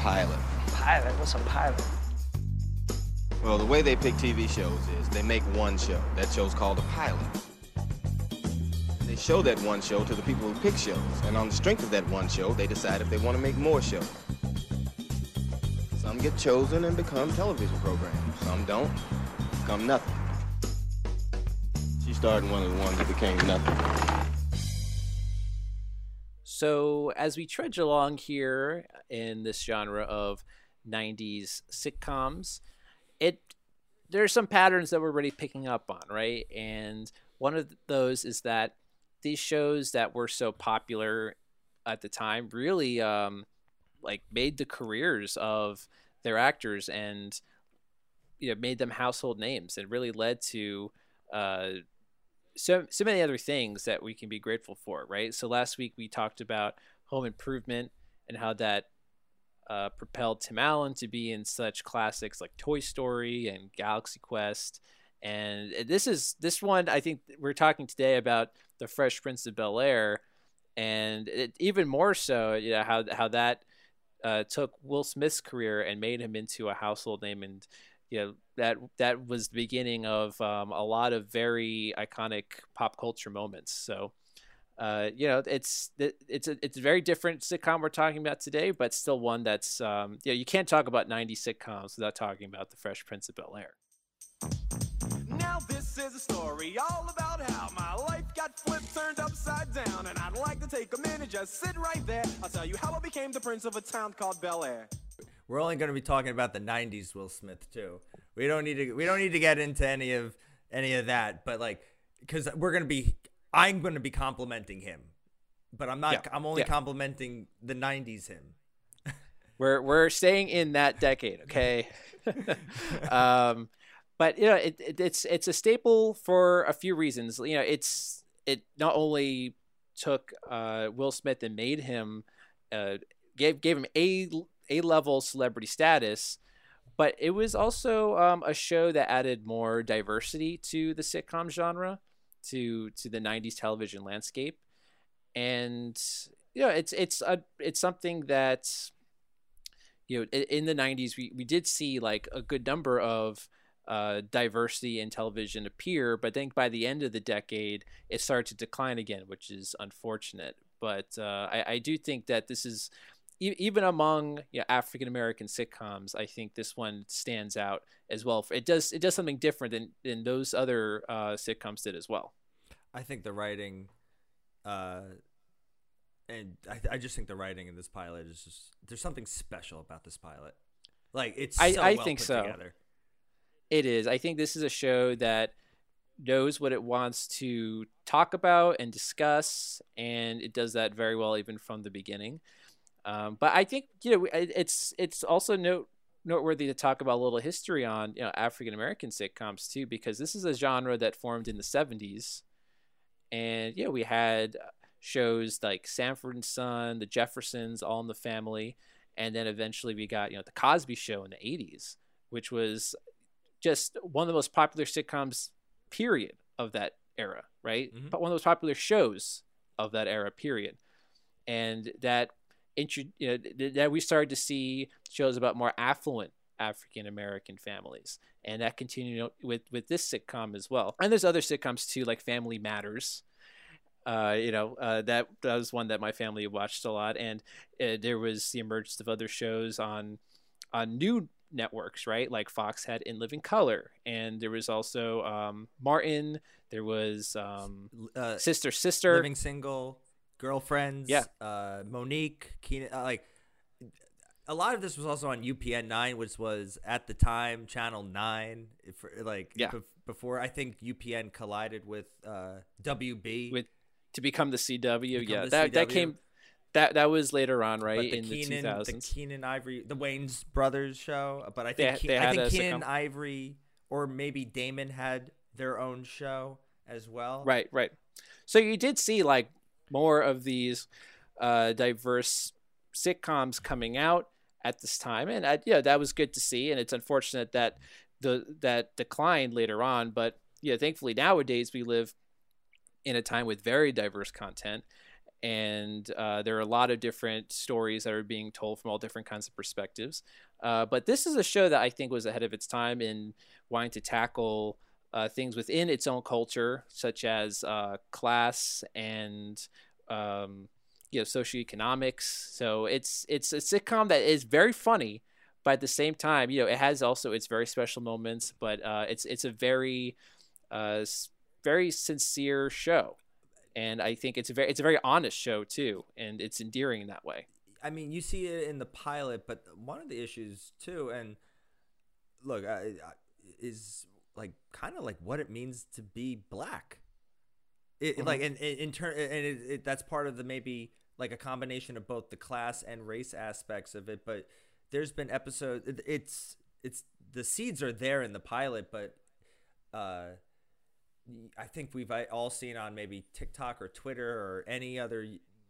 pilot. Pilot? What's a pilot? Well, the way they pick TV shows is they make one show. That show's called a pilot. They show that one show to the people who pick shows, and on the strength of that one show, they decide if they want to make more shows. Some get chosen and become television programs. Some don't, become nothing. She started one of the ones that became nothing. So, as we trudge along here in this genre of 90s sitcoms, it there's some patterns that we're already picking up on, right? And one of those is that these shows that were so popular at the time really um, like made the careers of their actors and you know made them household names and really led to uh, so so many other things that we can be grateful for, right? So last week we talked about Home Improvement and how that uh, propelled Tim Allen to be in such classics like Toy Story and Galaxy Quest. And this is this one. I think we're talking today about the Fresh Prince of Bel Air, and it, even more so, you know how how that uh, took Will Smith's career and made him into a household name, and you know that that was the beginning of um, a lot of very iconic pop culture moments. So uh, you know, it's it's a it's a very different sitcom we're talking about today, but still one that's um, you know you can't talk about '90s sitcoms without talking about The Fresh Prince of Bel Air. Now this is a story all about how my life got flipped, turned upside down, and I'd like to take a minute, just sit right there. I'll tell you how I became the prince of a town called Bel Air. We're only going to be talking about the '90s Will Smith too. We don't need to. We don't need to get into any of any of that, but like because we're going to be I'm going to be complimenting him, but I'm not. Yeah. I'm only yeah. complimenting the '90s him. we're we're staying in that decade, okay? um, but you know, it, it, it's it's a staple for a few reasons. You know, it's it not only took uh, Will Smith and made him uh, gave gave him a a level celebrity status, but it was also um, a show that added more diversity to the sitcom genre to to the 90s television landscape. And you know it's it's a it's something that you know in the 90s we, we did see like a good number of uh, diversity in television appear but I think by the end of the decade it started to decline again which is unfortunate. But uh, I, I do think that this is even among you know, African American sitcoms, I think this one stands out as well. It does it does something different than than those other uh, sitcoms did as well. I think the writing, uh, and I, I just think the writing in this pilot is just there's something special about this pilot. Like it's so I, I well think so. Together. It is. I think this is a show that knows what it wants to talk about and discuss, and it does that very well even from the beginning. Um, but I think you know it's it's also note noteworthy to talk about a little history on you know African American sitcoms too, because this is a genre that formed in the '70s, and yeah, we had shows like Sanford and Son, The Jeffersons, All in the Family, and then eventually we got you know the Cosby Show in the '80s, which was just one of the most popular sitcoms period of that era, right? Mm-hmm. But one of those popular shows of that era period, and that intro, you know, that we started to see shows about more affluent African American families, and that continued with with this sitcom as well. And there's other sitcoms too, like Family Matters. Uh, you know, uh, that that was one that my family watched a lot, and uh, there was the emergence of other shows on on new networks, right? Like Fox had In Living Color, and there was also um, Martin. There was um, uh, Sister Sister, Living Single girlfriends. Yeah. Uh, Monique, Keenan, uh, like a lot of this was also on UPN nine, which was at the time Channel nine. If, like yeah. before I think UPN collided with uh, WB with to become the CW. Become yeah, the that CW. that came. That that was later on, right the in Keenen, the 2000s. The Keenen Ivory, the Wayans brothers show, but I think they, they I think Keenen Ivory or maybe Damon had their own show as well. Right, right. So you did see like more of these uh, diverse sitcoms coming out at this time, and I, yeah, that was good to see. And it's unfortunate that the that declined later on, but yeah, thankfully nowadays we live in a time with very diverse content, and uh, there are a lot of different stories that are being told from all different kinds of perspectives. Uh, but this is a show that I think was ahead of its time in wanting to tackle uh, things within its own culture, such as uh, class and um, you know socioeconomics. So it's it's a sitcom that is very funny, but at the same time, you know, it has also its very special moments. But uh, it's it's a very uh, very sincere show and I think it's a very it's a very honest show too, and it's endearing in that way. I mean, you see it in the pilot, but one of the issues too, and look, I, I, is like kind of like what it means to be black. It mm-hmm. like in in, in turn, and it, it, that's part of the maybe like a combination of both the class and race aspects of it. But there's been episodes. It's it's the seeds are there in the pilot, but uh I think we've all seen on maybe TikTok or Twitter or any other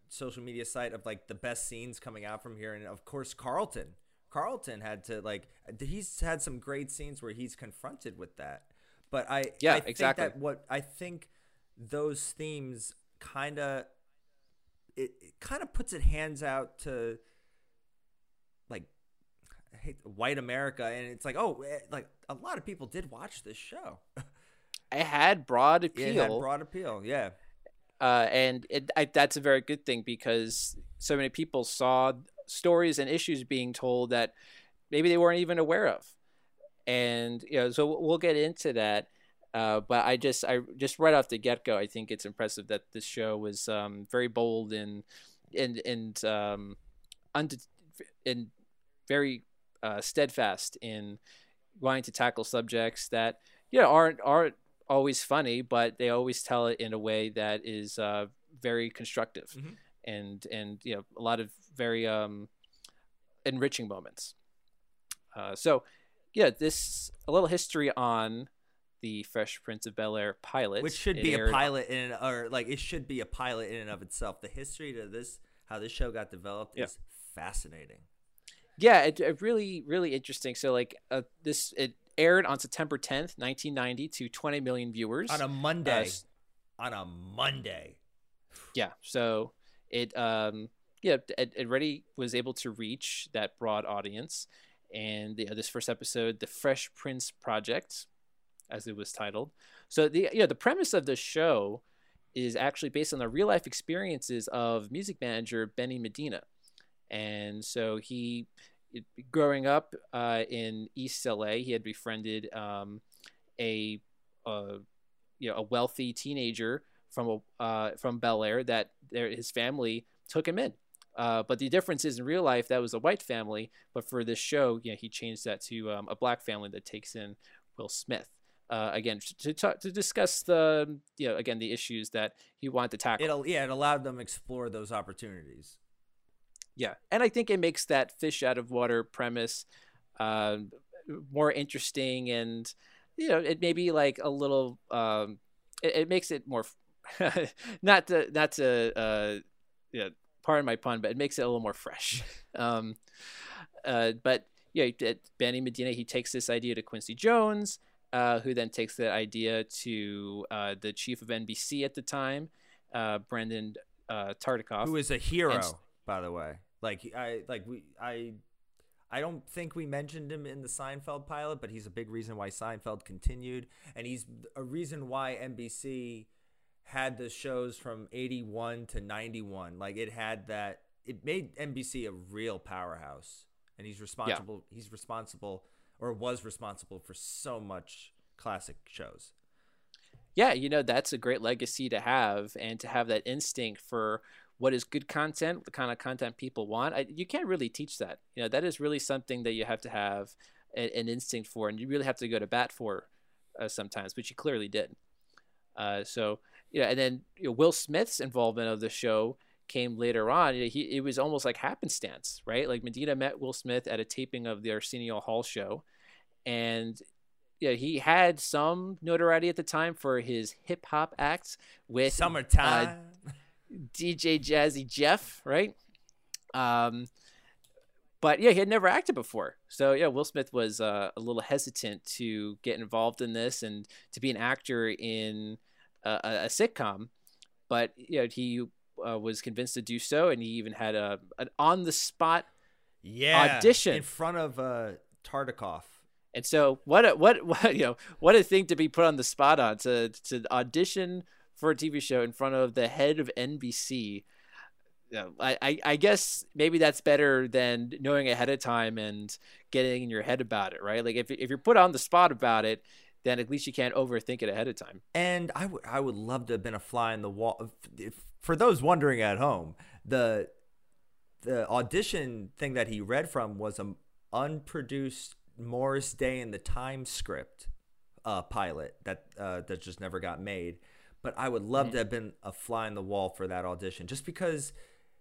social media site of like the best scenes coming out from here, and of course Carlton. Carlton had to like he's had some great scenes where he's confronted with that. But I yeah I think exactly that what I think those themes kind of it, it kind of puts it hands out to like hate white America, and it's like oh eh, like a lot of people did watch this show. it had broad appeal. It had broad appeal, yeah. Uh, and it, I, that's a very good thing because so many people saw stories and issues being told that maybe they weren't even aware of, and you know, so we'll get into that. Uh, but I just, I just right off the get go, I think it's impressive that this show was um, very bold and and and um, und- and very uh, steadfast in wanting to tackle subjects that you know aren't aren't always funny, but they always tell it in a way that is uh, very constructive mm-hmm. And and you know a lot of very um, enriching moments. Uh, so yeah, this a little history on the Fresh Prince of Bel Air pilot, which should it be a pilot in or like it should be a pilot in and of itself. The history to this, how this show got developed, yeah. is fascinating. Yeah, it, it, really, really interesting. So like uh, this, it aired on September 10th, 1990 to 20 million viewers. On a Monday. Uh, on a Monday. Yeah. So it, um, yeah, it, it already was able to reach that broad audience. And the, uh, this first episode, The Fresh Prince Project, as it was titled. So the, you know, the premise of the show is actually based on the real life experiences of music manager Benny Medina. And so he growing up uh, in East LA, he had befriended um, a, a, you know a wealthy teenager from a uh, from Bel Air that their, his family took him in. Uh, but the difference is in real life that was a white family, but for this show, you know, he changed that to um, a black family that takes in Will Smith. Uh, again, to, to, to discuss the you know again the issues that he wanted to tackle. It'll yeah, it allowed them explore those opportunities. Yeah, and I think it makes that fish out of water premise uh, more interesting, and you know, it may be like a little. Um, it, it makes it more, not to not to uh, yeah, pardon my pun, but it makes it a little more fresh. Um, uh, but yeah, Benny Medina he takes this idea to Quincy Jones, uh, who then takes that idea to uh, the chief of NBC at the time, uh, Brandon uh, Tartikoff, who is a hero, and, by the way. Like I like we I I don't think we mentioned him in the Seinfeld pilot, but he's a big reason why Seinfeld continued, and he's a reason why NBC had the shows from 81 to 91. Like it had that it made NBC a real powerhouse. And he's responsible yeah. he's responsible or was responsible for so much classic shows. Yeah, you know, that's a great legacy to have and to have that instinct for what is good content, the kind of content people want. I, you can't really teach that. You know, that is really something that you have to have a, an instinct for, and you really have to go to bat for uh, sometimes, which you clearly did. Uh, so, yeah, and then you know, Will Smith's involvement of the show came later on. You know, he it was almost like happenstance, right? Like Medina met Will Smith at a taping of the Arsenio Hall show, and yeah, he had some notoriety at the time for his hip hop acts with "Summertime." Uh, DJ Jazzy Jeff, right? Um, but yeah, he had never acted before. So yeah, Will Smith was uh, a little hesitant to get involved in this and to be an actor in a, a sitcom. But you know, he uh, was convinced to do so, and he even had a an on the spot. Yeah, Audition. in front of uh, Tartikoff. And so, what a, what what you know, what a thing to be put on the spot on to to audition for a TV show in front of the head of NBC. I, I I guess maybe that's better than knowing ahead of time and getting in your head about it, right? Like if if you're put on the spot about it, then at least you can't overthink it ahead of time. And I would I would love to have been a fly in the wall. If, for those wondering at home, the the audition thing that he read from was a unproduced Morris Day in the Time script uh, pilot that uh, that just never got made. But I would love to have been a fly in the wall for that audition, just because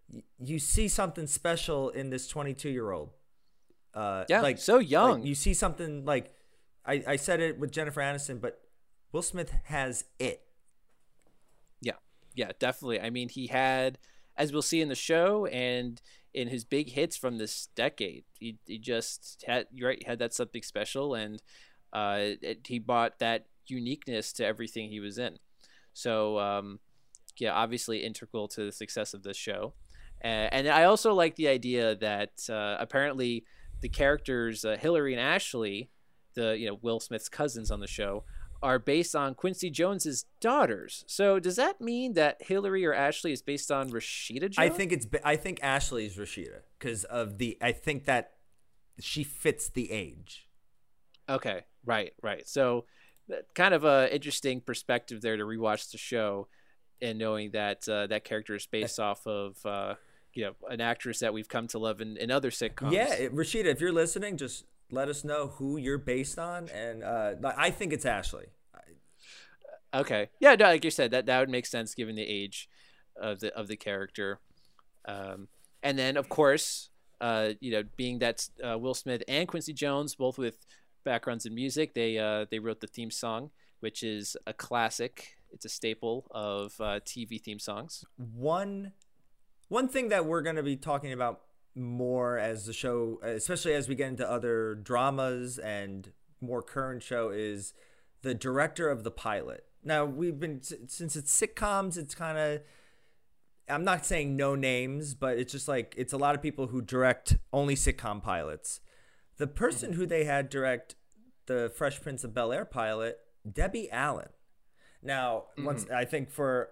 y- you see something special in this 22 year old. Uh, Yeah, like so young. like, you see something like I, I said it with Jennifer Aniston, but Will Smith has it. Yeah, yeah, definitely. I mean, he had, as we'll see in the show and in his big hits from this decade, he, he just had right had that something special, and uh, it, he brought that uniqueness to everything he was in. So, um, yeah, obviously integral to the success of this show. And I also like the idea that uh, apparently the characters uh, Hillary and Ashley, the you know Will Smith's cousins on the show, are based on Quincy Jones's daughters. So does that mean that Hillary or Ashley is based on Rashida Jones? I think it's I think Ashley's Rashida because of the I think that she fits the age. Okay, right, right. So kind of a interesting perspective there to rewatch the show and knowing that uh, that character is based off of uh, you know an actress that we've come to love in, in other sitcoms. Yeah, Rashida, if you're listening, just let us know who you're based on, and uh, I think it's Ashley. Okay. Yeah, no, like you said, that that would make sense given the age of the of the character. Um, and then of course, uh, you know, being that uh, Will Smith and Quincy Jones, both with backgrounds in music, they uh, they wrote the theme song, which is a classic. It's a staple of uh, TV theme songs. One one thing that we're going to be talking about more as the show, especially as we get into other dramas and more current show, is the director of the pilot. Now we've been since it's sitcoms, it's kind of I'm not saying no names, but it's just like it's a lot of people who direct only sitcom pilots. The person mm-hmm. who they had direct the Fresh Prince of Bel Air pilot, Debbie Allen. Now, once mm-hmm. I think for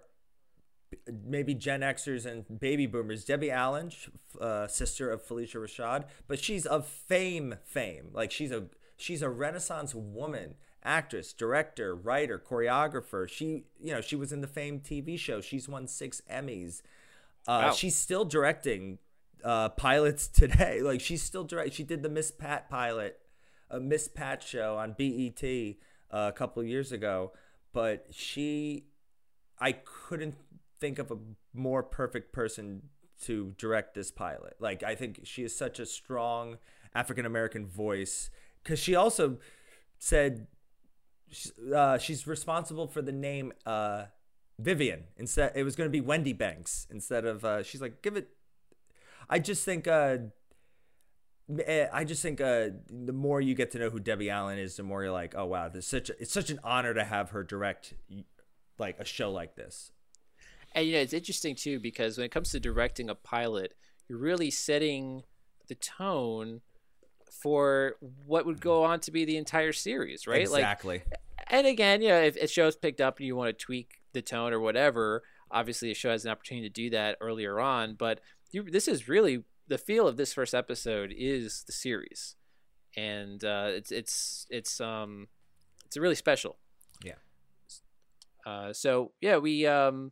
maybe Gen Xers and baby boomers, Debbie Allen, uh, sister of Phylicia Rashad, but she's of fame, fame. Like she's a she's a Renaissance woman, actress, director, writer, choreographer. She, you know, she was in the Fame TV show. She's won six Emmys. Uh, Wow. She's still directing uh, pilots today. Like she's still direct. She did the Miss Pat pilot, a Miss Pat show on BET uh, a couple years ago. But she, I couldn't think of a more perfect person to direct this pilot. Like I think she is such a strong African American voice because she also said uh, she's responsible for the name uh, Vivian instead. It was going to be Wendy Banks instead of. Uh, she's like, give it. I just think. Uh, eh, I just think uh, the more you get to know who Debbie Allen is, the more you're like, oh wow, this is such a, it's such an honor to have her direct like a show like this. And you know, it's interesting too because when it comes to directing a pilot, you're really setting the tone for what would go on to be the entire series, right? Like Exactly. and again, you know, if a show's picked up and you want to tweak the tone or whatever, obviously a show has an opportunity to do that earlier on. But you, this is really the feel of this first episode is the series, and uh, it's it's it's um it's really special. Yeah. Uh, so yeah, we um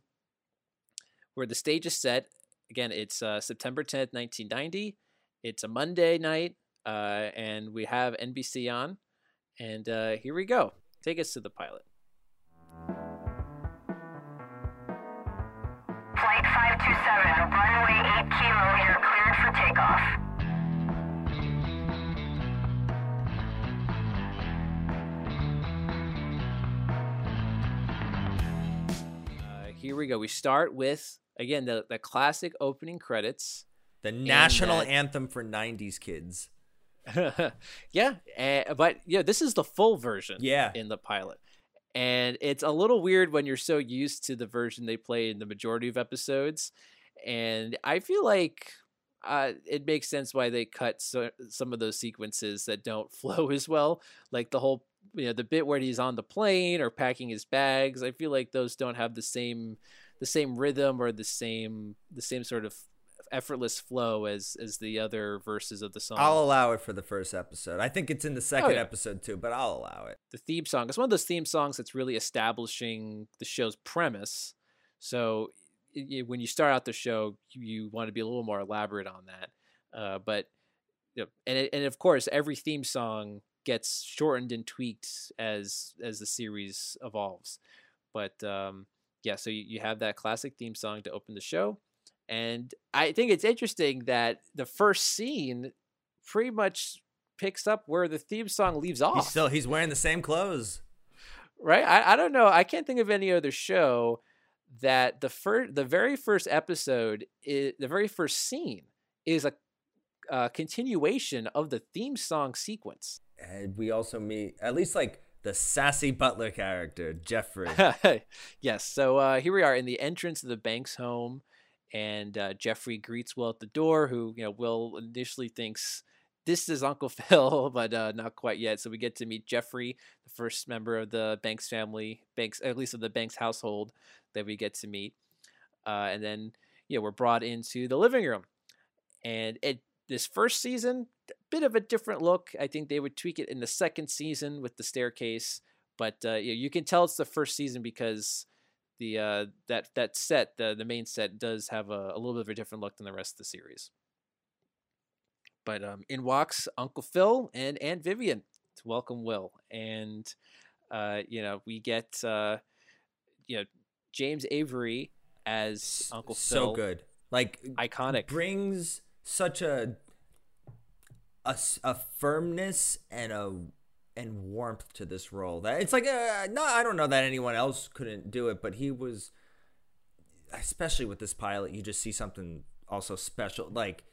where the stage is set again. It's uh, September tenth, nineteen ninety. It's a Monday night, uh, and we have NBC on. And uh, here we go. Take us to the pilot. Flight 527, runway 8 kilo, you're cleared for takeoff. Uh, here we go. We start with again the the classic opening credits. The national that- anthem for '90s kids. yeah, uh, but yeah, this is the full version. Yeah. in the pilot, and it's a little weird when you're so used to the version they play in the majority of episodes. And I feel like uh, it makes sense why they cut so, some of those sequences that don't flow as well, like the whole you know the bit where he's on the plane or packing his bags. I feel like those don't have the same the same rhythm or the same the same sort of effortless flow as as the other verses of the song. I'll allow it for the first episode. I think it's in the second Oh, yeah. episode too, but I'll allow it. the theme song it's one of those theme songs that's really establishing the show's premise so y- y- when you start out the show you, you want to be a little more elaborate on that uh, but you know, and, it, and of course every theme song gets shortened and tweaked as as the series evolves but um, yeah so you, you have that classic theme song to open the show and i think it's interesting that the first scene pretty much picks up where the theme song leaves off He's still he's wearing the same clothes. right? I, I don't know. I can't think of any other show that the first, the very first episode, is, the very first scene is a, uh continuation of the theme song sequence. And we also meet at least like the sassy butler character, Jeffrey. yes. So uh, here we are in the entrance of the Banks home, and uh, Jeffrey greets Will at the door, who you know Will initially thinks this is Uncle Phil, but uh, not quite yet. So we get to meet Jeffrey, the first member of the Banks family, Banks at least of the Banks household that we get to meet, uh, and then yeah, we're brought into the living room, and it this first season a bit of a different look. I think they would tweak it in the second season with the staircase, but uh, you, you can tell it's the first season because the uh, that that set the the main set does have a, a little bit of a different look than the rest of the series. But um, in walks Uncle Phil and Aunt Vivian to welcome Will, and uh, you know we get uh, you know James Avery as Uncle so Phil, So good. Like iconic. brings such a a firmness and a and warmth to this role that it's like uh, no I don't know that anyone else couldn't do it but he was especially with this pilot you just see something also special. Like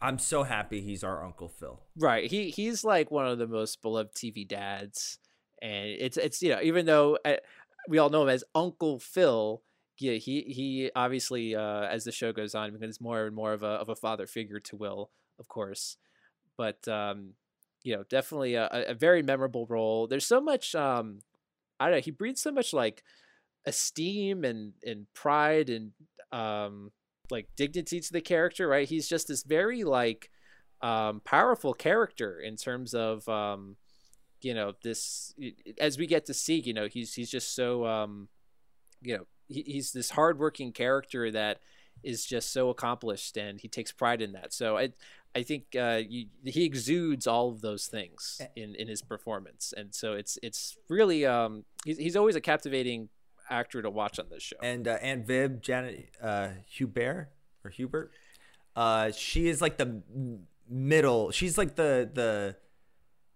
I'm so happy he's our Uncle Phil. Right. He he's like one of the most beloved TV dads, and it's it's you know even though uh, we all know him as Uncle Phil, yeah he he obviously uh, as the show goes on becomes more and more of a of a father figure to Will, of course, but um you know definitely a, a- very memorable role. There's so much um I don't know he breathes so much like esteem and and pride and um like dignity to the character. Right. He's just this very like um, powerful character in terms of um, you know this as we get to see you know he's he's just so um, you know he's this hardworking character that is just so accomplished and he takes pride in that. So i i think uh, you, he exudes all of those things in in his performance. And so it's it's really um he's, he's always a captivating actor to watch on this show. And uh, Aunt Viv Janet uh, Hubert or Hubert uh, she is like the middle she's like the the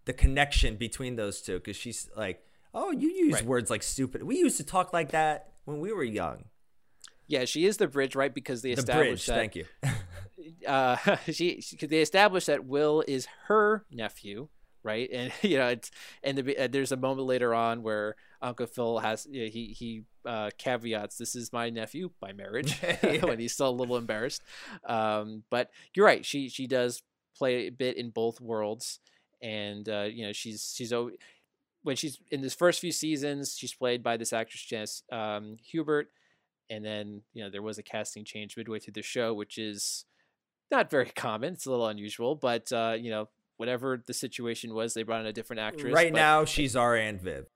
the connection between those two because she's like oh you use Right. words like stupid. We used to talk like that when we were young yeah she is the bridge right because they the established bridge that thank you uh, she, she they established that Will is her nephew, right? And you know, it's and the, uh, there's a moment later on where Uncle Phil has you know, he he uh, caveats, "This is my nephew by marriage," when he's still a little embarrassed. Um, but you're right; she she does play a bit in both worlds, and uh, you know, she's she's always when she's in this first few seasons, she's played by this actress Janice um, Hubert, and then you know there was a casting change midway through the show, which is not very common. It's a little unusual, but uh, you know whatever the situation was, they brought in a different actress. right but now she's our Aunt Viv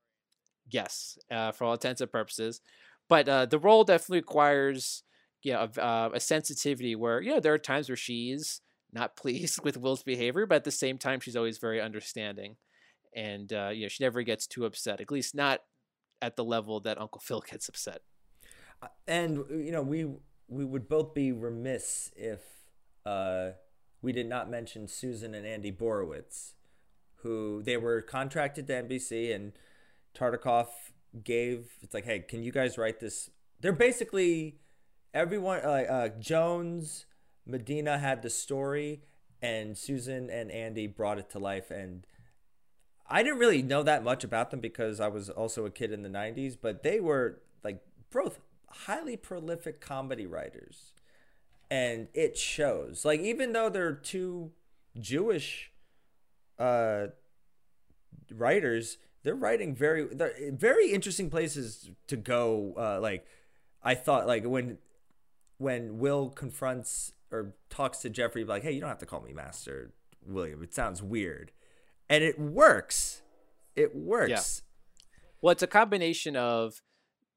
yes, uh, for all intents and purposes. But uh, the role definitely requires you know, a, uh, a sensitivity where you know there are times where she's not pleased with Will's behavior, but at the same time she's always very understanding, and uh, you know she never gets too upset. At least not at the level that Uncle Phil gets upset. and you know we we would both be remiss if uh, we did not mention Susan and Andy Borowitz, who they were contracted to NBC, and Tartikoff gave it's like, hey, can you guys write this? They're basically everyone. Uh, uh, Jones, Medina had the story, and Susan and Andy brought it to life, and I didn't really know that much about them because I was also a kid in the 90s, but they were like both highly prolific comedy writers. And it shows. Like even though they're two Jewish uh writers, they're writing very they're very interesting places to go uh like I thought like when when Will confronts or talks to Jeffrey like, "Hey, you don't have to call me Master William. It sounds weird." And it works. It works. Well, it's a combination of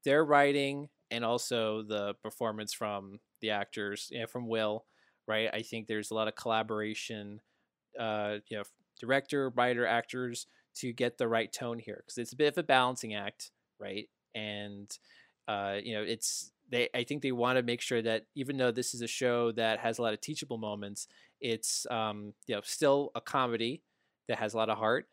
their writing and also the performance from the actors, from Will, right? I think there's a lot of collaboration, uh, you know, director, writer, actors to get the right tone here because it's a bit of a balancing act, right? And uh, you know, it's they. I think they want to make sure that even though this is a show that has a lot of teachable moments, it's um, you know still a comedy that has a lot of heart,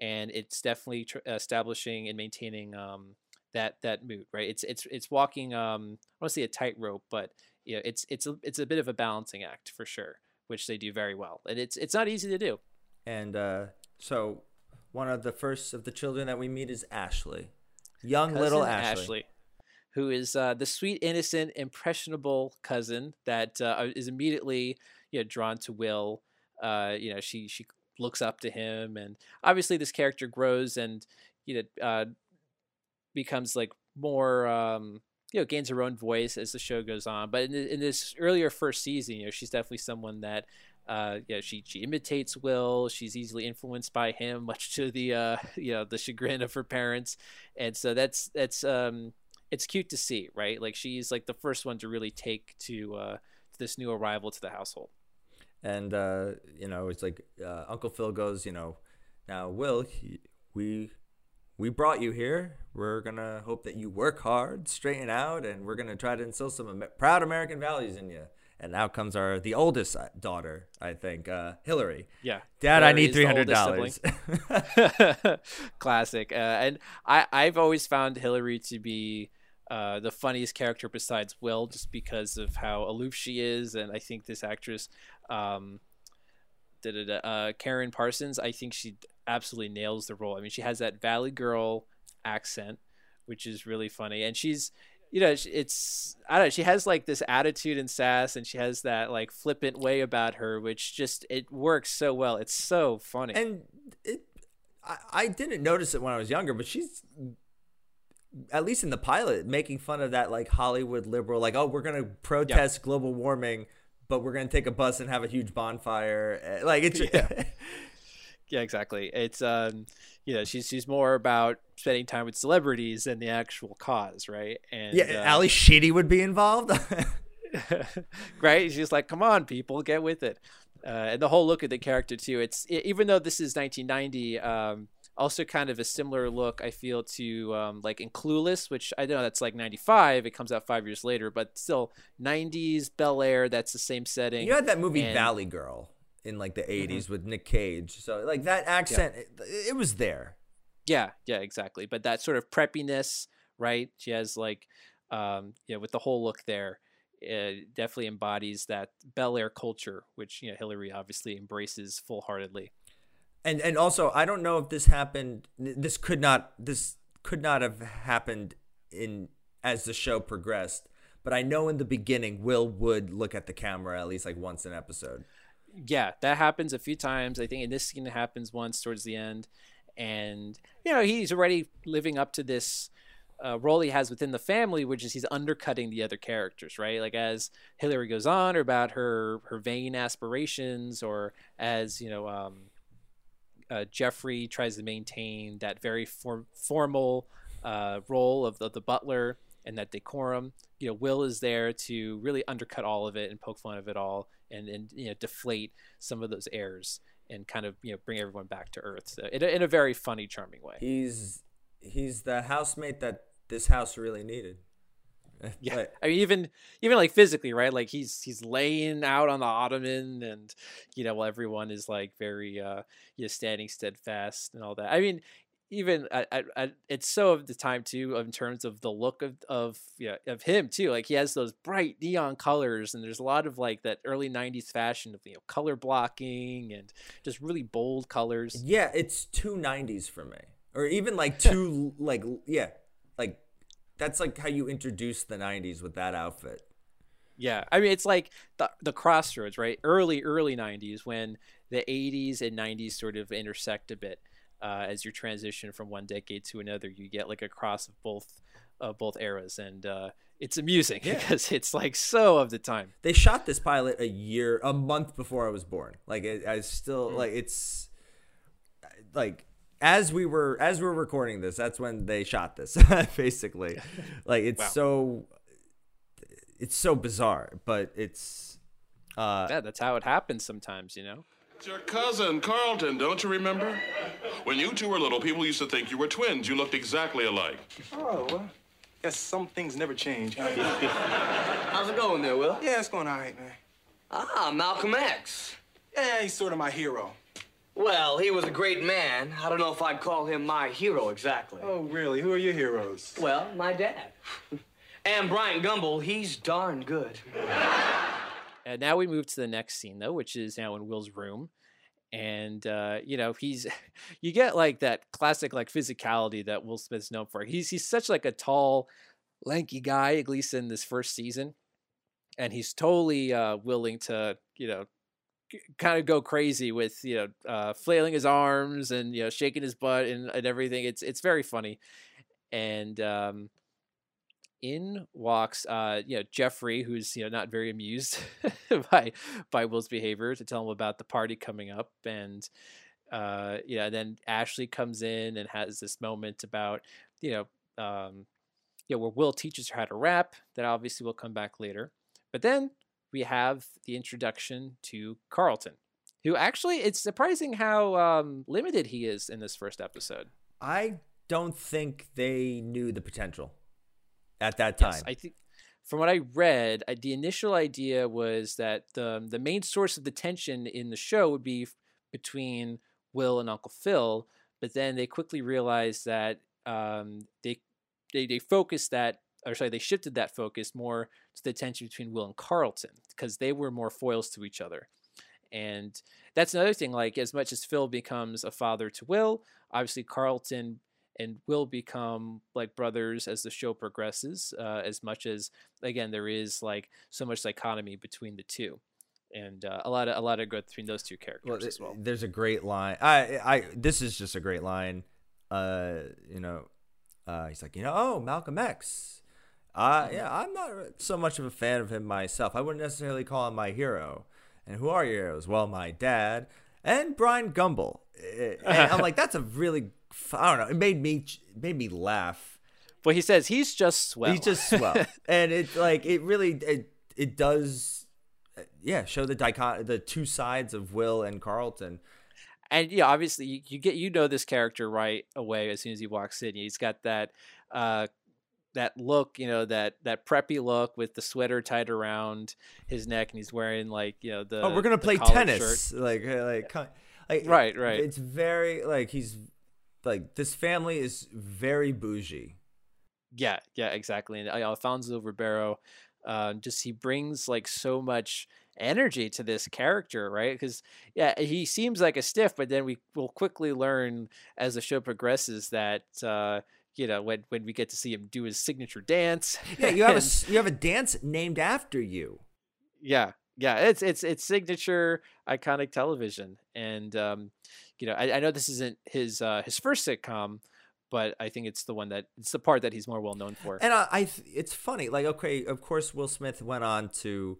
and it's definitely tr- establishing and maintaining um, that that mood, right? It's it's it's walking. Um, I want to say a tightrope, but you know, it's it's a, it's a bit of a balancing act for sure, which they do very well, and it's it's not easy to do. And uh, so one of the first of the children that we meet is Ashley, young little Cousin Ashley. who is uh, the sweet, innocent, impressionable cousin that uh, is immediately you know drawn to Will. Uh, you know, she she looks up to him, and obviously this character grows and you know uh, becomes like more um, you know gains her own voice as the show goes on. But in, in this earlier first season, you know, she's definitely someone that uh, she she imitates Will. She's easily influenced by him, much to the uh, you know the chagrin of her parents, and so that's that's um, it's cute to see, right? Like she's like the first one to really take to uh, this new arrival to the household. And uh, you know, it's like uh, Uncle Phil goes, you know, now Will, he, we we brought you here. We're gonna hope that you work hard, straighten out, and we're gonna try to instill some proud American values in you. And now comes our the oldest uh, daughter, I think, uh, Hillary. Yeah, Dad, I need three hundred dollars. Classic, uh, and I I've always found Hillary to be. Uh, the funniest character besides Will, just because of how aloof she is, and I think this actress, um, uh, Karen Parsons, I think she absolutely nails the role. I mean, she has that Valley Girl accent, which is really funny, and she's, you know, it's I don't know, she has like this attitude and sass, and she has that like flippant way about her, which just it works so well. It's so funny. and it, I, I didn't notice it when I was younger, but she's at least in the pilot making fun of that like Hollywood liberal, like oh we're gonna protest global warming, but we're gonna take a bus and have a huge bonfire. Eh, Like it's Yeah. Yeah, exactly. It's um, you know, she's she's more about spending time with celebrities than the actual cause, right? And yeah. uh, Ally Sheedy would be involved. right? She's like, "Come on, people, get with it." Uh, and the whole look of the character too. It's even though this is 1990, um, also kind of a similar look. I feel to um, like in Clueless, which I know that's like 95. It comes out five years later, but still 90s Bel Air. That's the same setting. you had that movie And- Valley Girl in like the 80s with Nick Cage, so like that accent, it, it was there. Yeah, yeah, exactly. But that sort of preppiness, right? She has like, um, you know, with the whole look there, uh, definitely embodies that Bel Air culture, which you know Hillary obviously embraces full heartedly. And and also i don't know if this happened this could not this could not have happened in as the show progressed but i know in the beginning will would look at the camera at least like once an episode Yeah, that happens a few times. I think in this scene it happens once towards the end, and you know he's already living up to this uh, role he has within the family, which is he's undercutting the other characters, right? Like as Hillary goes on, or about her her vain aspirations, or as you know, um, uh, Jeffrey tries to maintain that very form- formal uh, role of the, the butler and that decorum. You know, Will is there to really undercut all of it and poke fun of it all, and and you know deflate some of those airs and kind of you know bring everyone back to earth so, in, a, in a very funny, charming way. he's he's the housemate that this house really needed Yeah, But- I mean, even even like physically, right? Like he's he's laying out on the ottoman, and you know, while everyone is like very uh, you know, standing steadfast and all that. I mean, even I, I, it's so of the time too in terms of the look of of yeah of him too. Like he has those bright neon colors and there's a lot of like that early 90s fashion of you know color blocking and just really bold colors. Yeah, it's two nineties for me, or even like two like yeah, that's like how you introduce the nineties with that outfit. yeah i mean it's like the the crossroads right early early 90s when the 80s and 90s sort of intersect a bit uh, as you transition from one decade to another you get like a cross of both of both eras and uh, it's amusing Yeah. because it's like so of the time They shot this pilot a year, a month before I was born. Like it, I still Hmm. like it's like as we were as we were recording this, that's when they shot this. basically, like it's Wow. so it's so bizarre, but it's uh yeah that's how it happens sometimes you know It's your cousin, Carlton, don't you remember? When you two were little, people used to think you were twins. You looked exactly alike. Oh, well, guess some things never change. How's it going there, Will? yeah, it's going all right, man. Ah, Malcolm X. Yeah, he's sort of my hero. Well, he was a great man. I don't know if I'd call him my hero exactly. Oh, really? Who are your heroes? Well, my dad. and Brian Gumbel, he's darn good. And now we move to the next scene though, which is now in Will's room. And uh, you know, he's you get like that classic like physicality that Will Smith's known for. He's he's such like a tall, lanky guy, at least in this first season. And he's totally uh willing to, you know, kind of go crazy with, you know, uh flailing his arms and you know, shaking his butt and, and everything. It's it's very funny. And um in walks uh you know Jeffrey who's you know not very amused by by Will's behavior to tell him about the party coming up and uh you know then Ashley comes in and has this moment about you know um you know where Will teaches her how to rap that obviously will come back later but then we have the introduction to Carlton who actually it's surprising how um limited he is in this first episode I don't think they knew the potential at that time. Yes, I think from what I read, I, the initial idea was that the the main source of the tension in the show would be f- between Will and Uncle Phil, but then they quickly realized that um, they they they focused that or sorry they shifted that focus more to the tension between Will and Carlton because they were more foils to each other. And that's another thing. Like as much as Phil becomes a father to Will, obviously Carlton and will become like brothers as the show progresses. Uh, as much as again there is like so much dichotomy between the two, and uh, a lot of a lot of growth between those two characters well, as well. there's a great line. I, I, this is just a great line. Uh, you know, uh, he's like, you know, oh, Malcolm X. Uh, yeah, I'm not so much of a fan of him myself. I wouldn't necessarily call him my hero. And who are your heroes? Well, my dad and Brian Gumbel. Eh, And I'm like, that's a really, I don't know. It made me, it made me laugh. But he says he's just swell. He's just swell, and it like it really it it does, yeah, show the dicot the two sides of Will and Carlton. and yeah, obviously you, you get you know this character right away as soon as he walks in. He's got that uh that look, you know, that that preppy look with the sweater tied around his neck, and he's wearing like you know the oh, we're gonna play tennis, shirt. like uh, like, like Right, right. It's very like he's like this family is very bougie. Yeah, yeah, exactly. And uh, Alfonso Ribeiro, uh, just he brings like so much energy to this character, right? Because yeah, he seems like a stiff, but then we will quickly learn as the show progresses that uh, you know when when we get to see him do his signature dance. Yeah, you have a and- s- you have a dance named after you. yeah, yeah, it's it's it's signature iconic television, and um, you know I, I know this isn't his uh, his first sitcom. But I think it's the one that it's the part that he's more well known for. And I, I th- it's funny. Like, okay, of course, Will Smith went on to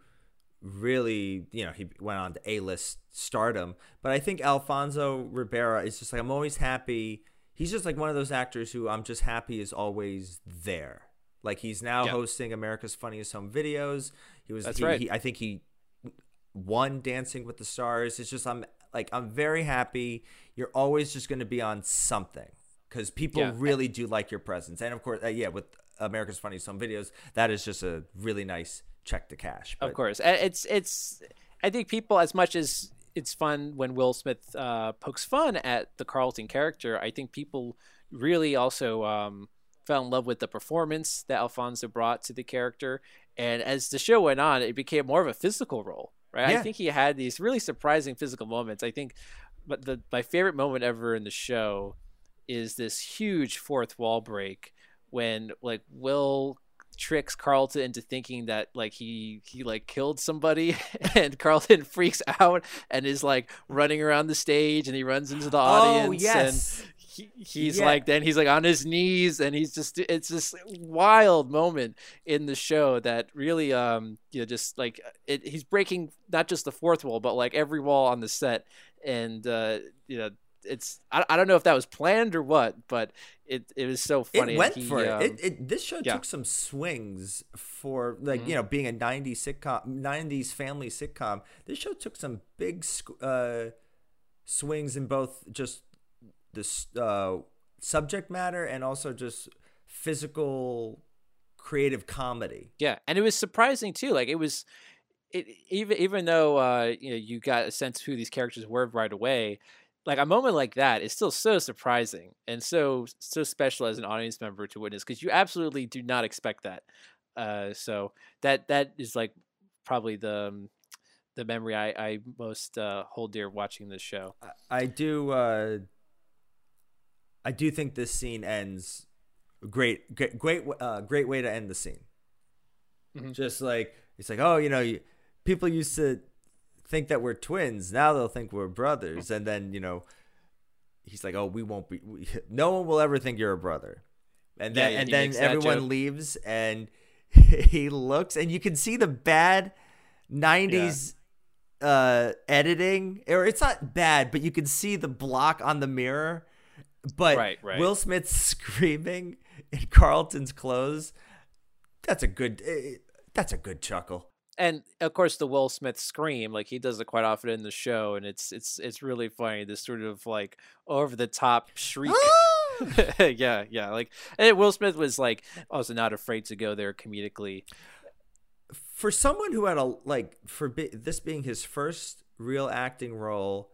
really, you know, he went on to A list stardom. But I think Alfonso Ribeiro is just like I'm always happy. He's just like one of those actors who I'm just happy is always there. Like he's now Yeah. hosting America's Funniest Home Videos. He was. That's he, right. he- I think he won Dancing with the Stars. It's just I'm like I'm very happy. You're always just going to be on something because people Yeah. really do like your presence. And of course, uh, yeah, with America's Funniest Home Videos, that is just a really nice check to cash. Of course, it's it's. I think people, as much as it's fun when Will Smith uh, pokes fun at the Carlton character, I think people really also um, fell in love with the performance that Alfonso brought to the character. And as the show went on, it became more of a physical role, right? Yeah. I think he had these really surprising physical moments. I think, but the my favorite moment ever in the show is this huge fourth wall break when like Will tricks Carlton into thinking that like he he like killed somebody and Carlton freaks out and is like running around the stage and he runs into the audience oh yes. and he, he's Yeah. like then he's like on his knees and he's just it's this wild moment in the show that really um you know just like it, he's breaking not just the fourth wall but like every wall on the set and uh you know it's I, I don't know if that was planned or what but it it was so funny It went he, for it. um, it, it. This show yeah. took some swings for like Mm-hmm. you know being a '90s sitcom, '90s family sitcom. This show took some big uh, swings in both just this uh, subject matter and also just physical creative comedy. Yeah, and it was surprising too. Like it was, it even even though uh, you know you got a sense of who these characters were right away. Like a moment like that is still so surprising and so so special as an audience member to witness because you absolutely do not expect that. Uh, so that that is like probably the um, the memory I, I most uh, hold dear watching this show. I- do. Uh, I do think this scene ends great. Great, great, uh, great way to end the scene. Mhm. Just like it's like, oh, you know, you, people used to think that we're twins. Now they'll think we're brothers, and then you know, he's like, oh, we won't be. We, no one will ever think you're a brother. And then yeah, and then everyone leaves, and he looks, and you can see the bad '90s uh editing or it's not bad but you can see the block on the mirror but Right, right. will smith screaming in carlton's clothes that's a good eh, that's a good chuckle and of course the Will Smith scream, like he does it quite often in the show, and it's it's it's really funny. This sort of like over the top shriek. yeah, yeah. Like and Will Smith was like also not afraid to go there comedically. for someone who had a like for be, this being his first real acting role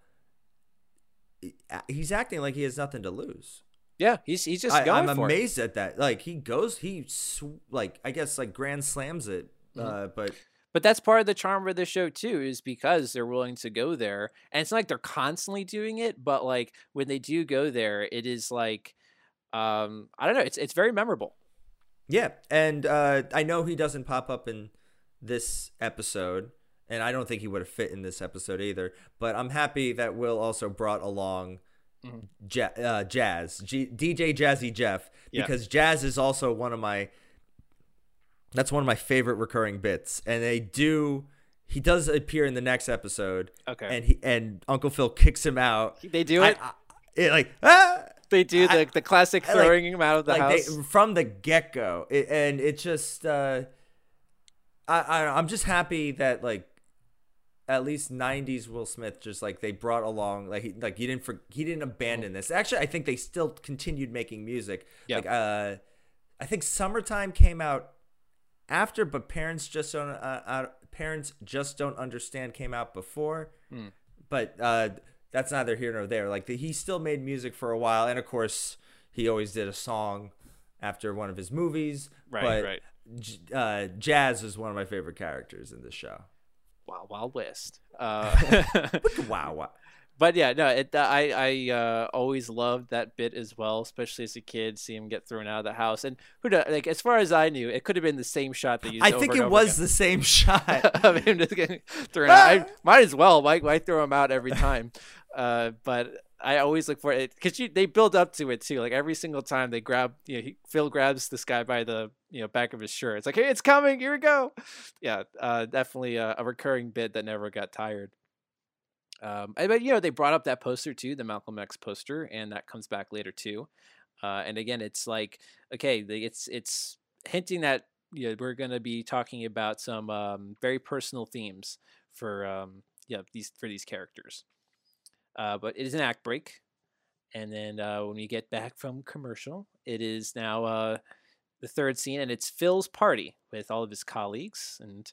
he's acting like he has nothing to lose Yeah, he's he's just I, going i'm for it. amazed at that like he goes he sw- like i guess like grand slams it Mm-hmm. uh but But that's part of the charm of the show too, is because they're willing to go there, and it's not like they're constantly doing it, but like when they do go there, it is like, um, I don't know, it's it's very memorable. Yeah, and uh, I know he doesn't pop up in this episode, and I don't think he would have fit in this episode either. But I'm happy that Will also brought along ja- uh, Jazz, G- DJ Jazzy Jeff, Yeah. because Jazz is also one of my. That's one of my favorite recurring bits, and they do. He does appear in the next episode. Okay. And he and Uncle Phil kicks him out. They do I- it. I- it like ah. They do I- the the classic I like- throwing him out of the like house. They, from the get go, it, and it just uh, I, I I'm just happy that like at least 90s Will Smith just like they brought along like he, like he didn't for, he didn't abandon this. Actually, I think they still continued making music. Yeah. Like uh, I think Summertime came out after, but Parents Just Don't uh, uh, Parents Just Don't Understand came out before. Hmm. But uh, that's neither here nor there. Like the, he still made music for a while, and of course he always did a song after one of his movies. Right, but right. J- uh, Jazz is one of my favorite characters in the show. Wow, Wild West. Uh, Wow, wow. but yeah, no, it, I I uh, always loved that bit as well, especially as a kid, see him get thrown out of the house. And who knows, like as far as I knew, it could have been the same shot that used. I think it was again. the same shot. of him just getting thrown out. I might as well. Why, why throw him out every time? Uh, but I always look for it because they build up to it too. Like every single time they grab, you know, he, Phil grabs this guy by the you know back of his shirt. It's like, hey, it's coming. Here we go. Yeah, uh, definitely a, a recurring bit that never got tired. Um, but you know, they brought up that poster too, the Malcolm X poster, and that comes back later too. Uh, and again, it's like, okay, it's it's hinting that you know, we're going to be talking about some um, very personal themes for um, yeah these for these characters. Uh, but it is an act break, and then uh, when we get back from commercial, it is now uh, the third scene, and it's Phil's party with all of his colleagues, and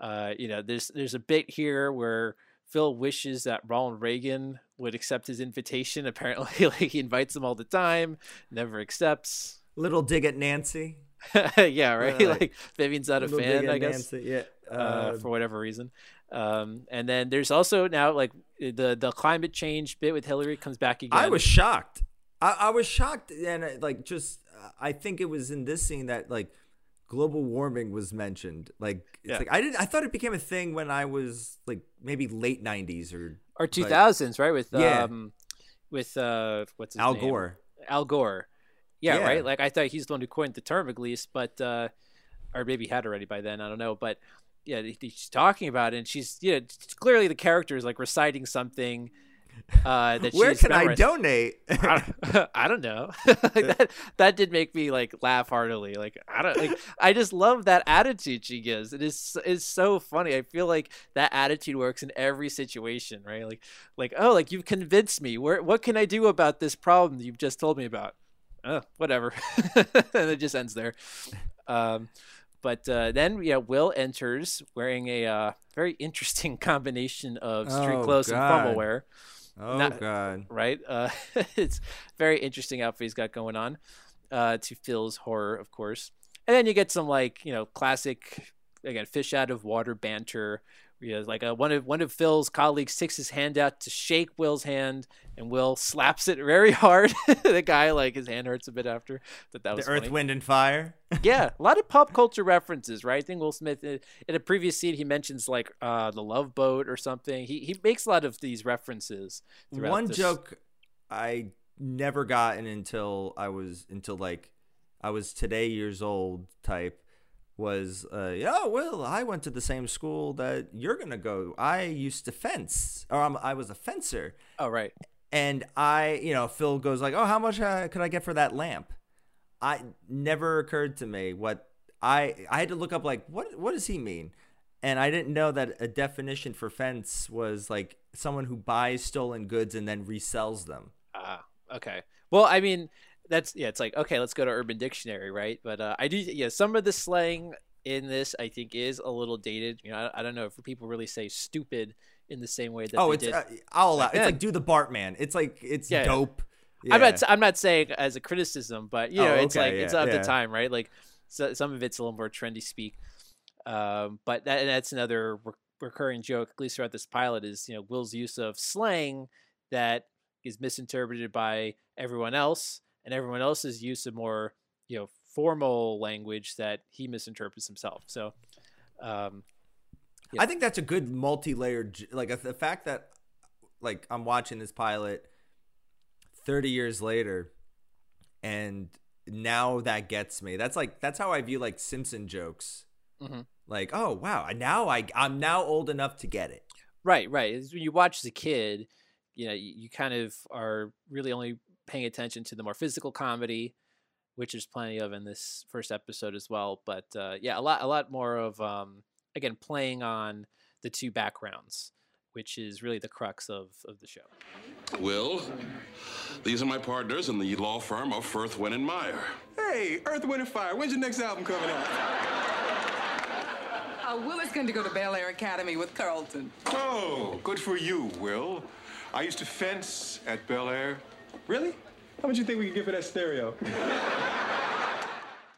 uh, you know there's there's a bit here where Phil wishes that Ronald Reagan would accept his invitation. Apparently, like he invites them all the time, never accepts. Little dig at Nancy. yeah, right. Yeah, like, Vivian's not a fan, I guess, Nancy, Yeah. uh, Uh, for whatever reason. Um, and then there's also now like the the climate change bit with Hillary comes back again. I was shocked. I, I was shocked, and uh, like just uh, I think it was in this scene that like global warming was mentioned. Like it's Yeah. like I didn't. I thought it became a thing when I was like maybe late '90s or or like, 2000s, right? With Yeah. um, with uh, what's his Al name? Gore. Al Gore. Yeah, Yeah. right. Like I thought he's the one who coined the term at least, but uh, or maybe had already by then. I don't know, but yeah, he- he's talking about it, and she's yeah, it's clearly the character is like reciting something. Uh, that Where can I memorized. donate? I don't, I don't know. like that that did make me like laugh heartily. Like I don't like I just love that attitude she gives. It is is so funny. I feel like that attitude works in every situation, right? Like like oh, like you've convinced me. Where what can I do about this problem that you've just told me about? Oh, whatever. and it just ends there. Um but uh, then yeah, Will enters wearing a uh, very interesting combination of street Oh, clothes and God. formal wear oh Not- God. right? Uh, it's very interesting outfit he's got going on. Uh, to Phil's horror, of course, and then you get some like you know classic again fish out of water banter. You know, like a, one of one of Phil's colleagues sticks his hand out to shake Will's hand, and Will slaps it very hard. the guy like his hand hurts a bit after. That that was The Earth, funny. Wind, and Fire. yeah, a lot of pop culture references, right? I think Will Smith uh, in a previous scene he mentions like uh, the Love Boat or something. He he makes a lot of these references. throughout One this. joke I never gotten until I was until like I was today years old type was uh yeah well I went to the same school that you're gonna go I used to fence or I'm, I was a fencer Oh right. And I you know Phil goes like oh how much uh, could I get for that lamp I never occurred to me what I I had to look up like what what does he mean and I didn't know that a definition for fence was like someone who buys stolen goods and then resells them Ah, okay. Well, I mean, that's yeah. It's like okay, let's go to Urban Dictionary, right? But uh, I do yeah. Some of the slang in this, I think, is a little dated. You know, I, I don't know if people really say stupid in the same way that oh they it's uh, I'll allow it's then. like do the Bartman it's like it's Yeah, yeah. dope I'm not. I'm not saying as a criticism, but you Oh, know, it's okay, like it's yeah, of yeah. the time, right? Like so, some of it's a little more trendy speak. Um, but that, and that's another re- recurring joke, at least throughout this pilot, is you know Will's use of slang that is misinterpreted by everyone else, and everyone else's use of more you know formal language that he misinterprets himself. So, um, Yeah. I think that's a good multi-layered like the fact that like I'm watching this pilot 30 years later and now that gets me. That's like that's how I view like Simpson jokes. Mhm. Like, oh wow, now I I'm now old enough to get it. Right, right. It's when you watch as a kid, you know, you, you kind of are really only paying attention to the more physical comedy, which there's plenty of in this first episode as well. But uh, yeah, a lot, a lot more of um, again playing on the two backgrounds, which is really the crux of of the show. Will, these are my partners in the law firm of Firth, Wynn, and Meyer. Hey, Earth, Wind, and Fire, when's your next album coming out? Uh, Will is going to go to Bel Air Academy with Carlton. Oh, good for you, Will. I used to fence at Bel Air. Really? How much you think we could get for that stereo?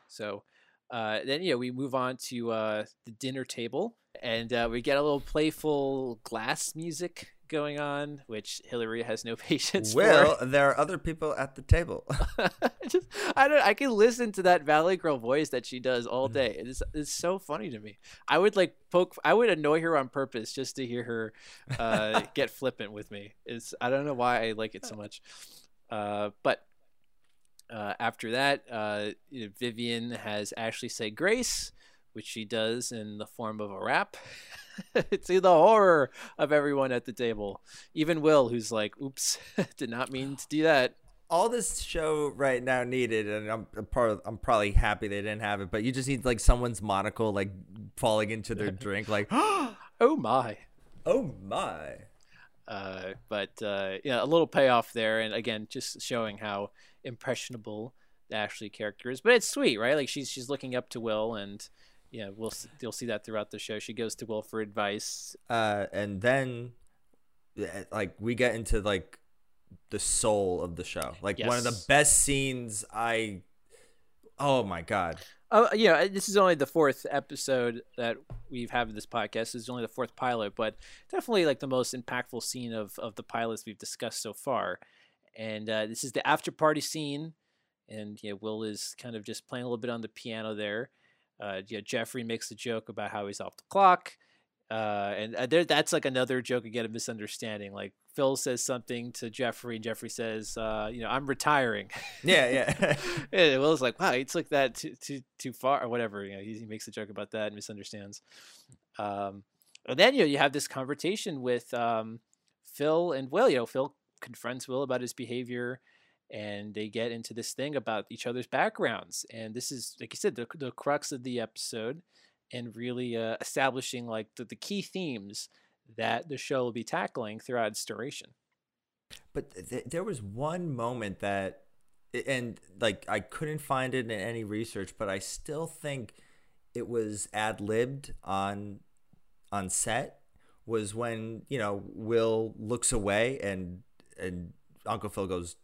So uh, then, you know, we move on to uh, the dinner table, and uh, we get a little playful glass music going on, which Hillary has no patience for. Well, there are other people at the table. I just I don't I can listen to that Valley Girl voice that she does Mm. all day. It's it's so funny to me. I would like poke I would annoy her on purpose just to hear her uh, get flippant with me. It's I don't know why I like it so much. Uh, but uh, after that, uh, Vivian has Ashley say grace, which she does in the form of a rap. See the horror of everyone at the table, even Will, who's like, "Oops, did not mean to do that." all this show right now needed, and I'm part I'm probably happy they didn't have it, but you just need like someone's monocle like falling into their drink, like Oh my! oh my. Uh, but uh, yeah, a little payoff there, and again, just showing how impressionable the Ashley character is. But it's sweet, right? Like she's she's looking up to Will, and yeah, we'll you'll see that throughout the show. She goes to Will for advice. Uh, and then eh, like we get into like the soul of the show. Like one of the best scenes I Oh my god. Oh, you know, this is only the fourth episode that we've had of this podcast. This is only the fourth pilot, but definitely like the most impactful scene of of the pilots we've discussed so far. And uh, this is the after party scene, and yeah, Will is kind of just playing a little bit on the piano there. Uh, yeah, Jeffrey makes a joke about how he's off the clock, uh, and uh, there that's like another joke again of misunderstanding. Like Phil says something to Jeffrey, and Jeffrey says, uh, "You know, I'm retiring." Yeah, yeah. and Will's like, wow, it's like that too too too far or whatever. You know, he, he makes a joke about that and misunderstands. Um, and then you know you have this conversation with um, Phil and Will. You know, Phil confronts Will about his behavior, and they get into this thing about each other's backgrounds. And this is, like you said, the the crux of the episode, and really uh, establishing like the, the key themes that the show will be tackling throughout its duration. But th- there was one moment that, and like I couldn't find it in any research, but I still think it was ad libbed on on set. Was when you know Will looks away and and Uncle Phil goes,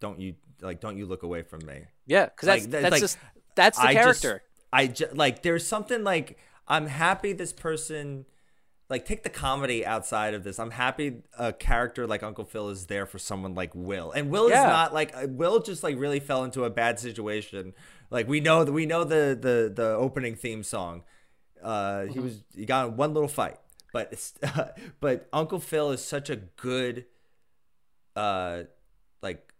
"Don't you like? Don't you look away from me?" Yeah, because that's Like, th- that's like, just that's the I just- character. I just like there's something like I'm happy this person like take the comedy outside of this. I'm happy a character like Uncle Phil is there for someone like Will. And Will Yeah. is not like uh, Will just like really fell into a bad situation. Like we know that we know the the the opening theme song. Uh he was he got in one little fight. But it's, but Uncle Phil is such a good uh like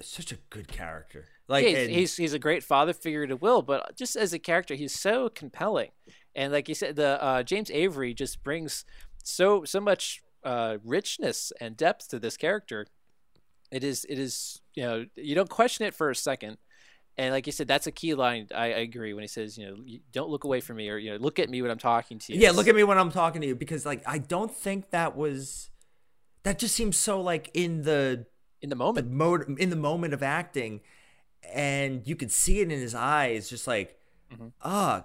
such a good character. Like yeah, he's, he's he's a great father figure to Will, but just as a character, he's so compelling. And like you said, the uh, James Avery just brings so so much uh, richness and depth to this character. It is it is you know you don't question it for a second. And like you said, that's a key line. I, I agree when he says, you know, you don't look away from me, or you know, look at me when I'm talking to you. Yeah, look at me when I'm talking to you because like I don't think that was that just seems so like in the in the the moment. mode in the moment of acting and you could see it in his eyes just like Mm-hmm. ah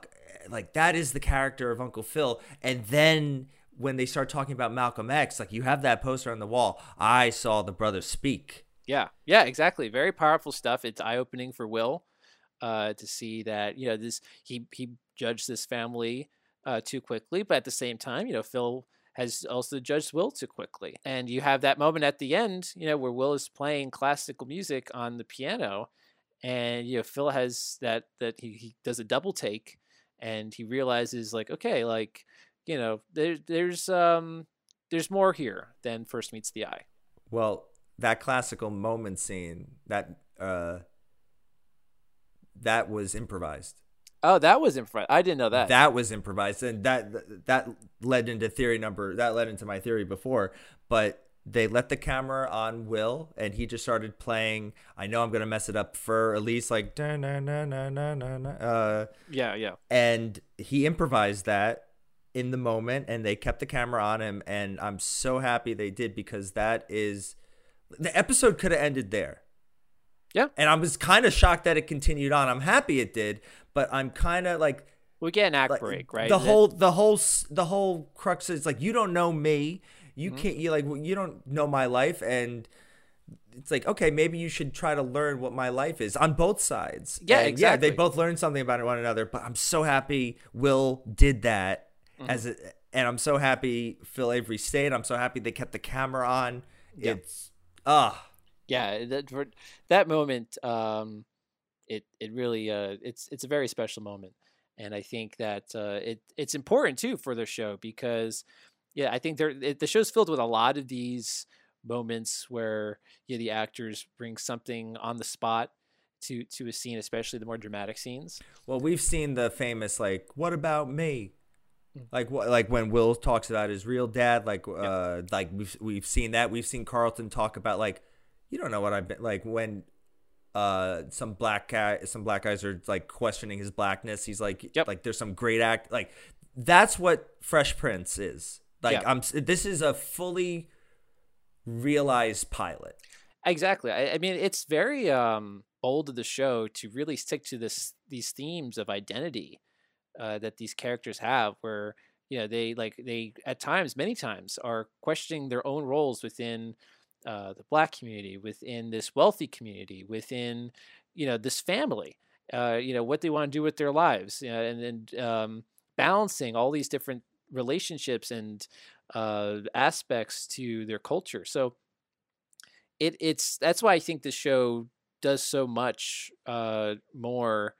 like that is the character of Uncle Phil and then when they start talking about Malcolm X like you have that poster on the wall I saw the brothers speak Yeah, yeah, exactly. Very powerful stuff. It's eye opening for Will uh, to see that you know this he he judged this family uh, too quickly, but at the same time, you know Phil has also judged Will too quickly, and you have that moment at the end, you know, where Will is playing classical music on the piano, and you know Phil has that that he, he does a double take, and he realizes like okay, like you know there there's um there's more here than first meets the eye. well that classical moment scene that uh that was improvised Oh, that was front. I didn't know that. That was improvised, and that that led into theory number. That led into my theory before, but they let the camera on Will, and he just started playing. I know I'm gonna mess it up for Elise, like na na na na na na. Uh, yeah, yeah. and he improvised that in the moment, and they kept the camera on him, and I'm so happy they did because that is the episode could have ended there. Yeah. And I was kind of shocked that it continued on. I'm happy it did, but I'm kind of like We get an act like, break, right? The whole, the whole, the whole crux is like you don't know me. You Mm-hmm. can't. You like you don't know my life, and it's like okay, maybe you should try to learn what my life is on both sides. Yeah, And exactly. Yeah, they both learned something about one another. But I'm so happy Will did that Mm-hmm. as a, and I'm so happy Phil Avery stayed. I'm so happy they kept the camera on. Yeah. It's ah. yeah, that for that moment, um, it it really uh, it's it's a very special moment, and I think that uh, it it's important too for the show because yeah, I think there it, the show's filled with a lot of these moments where yeah, the actors bring something on the spot to to a scene, especially the more dramatic scenes. Well, we've seen the famous like, "What about me?" Mm. Like what? Like when Will talks about his real dad. Like, uh, like we've we've seen that. We've seen Carlton talk about like, you don't know what I've been like when, uh, some black guy, some black guys are like questioning his blackness. He's like, Yep. like there's some great act. Like that's what Fresh Prince is. Like Yeah. I'm. This is a fully realized pilot. Exactly. I, I mean, it's very um, bold of the show to really stick to this these themes of identity uh, that these characters have, where you know they like they at times many times are questioning their own roles within uh, the black community within this wealthy community within you know this family uh, you know what they want to do with their lives you know, and and um, balancing all these different relationships and uh, aspects to their culture so it it's that's why I think the show does so much uh, more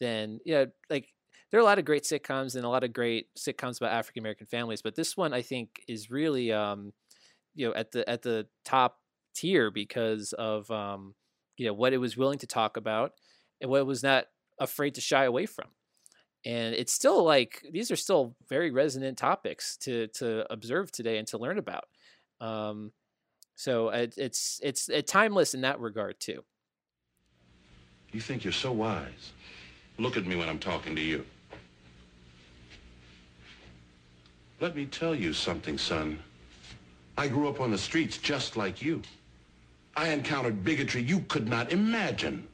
than you know like there are a lot of great sitcoms and a lot of great sitcoms about African American families, but this one I think is really um, you know at the at the top tier because of um, you know what it was willing to talk about and what it was not afraid to shy away from. And it's still like these are still very resonant topics to to observe today and to learn about. Um, so it, it's it's it's timeless in that regard too. You think you're so wise. Look at me when I'm talking to you. Let me tell you something, son. I grew up on the streets just like you. I encountered bigotry you could not imagine.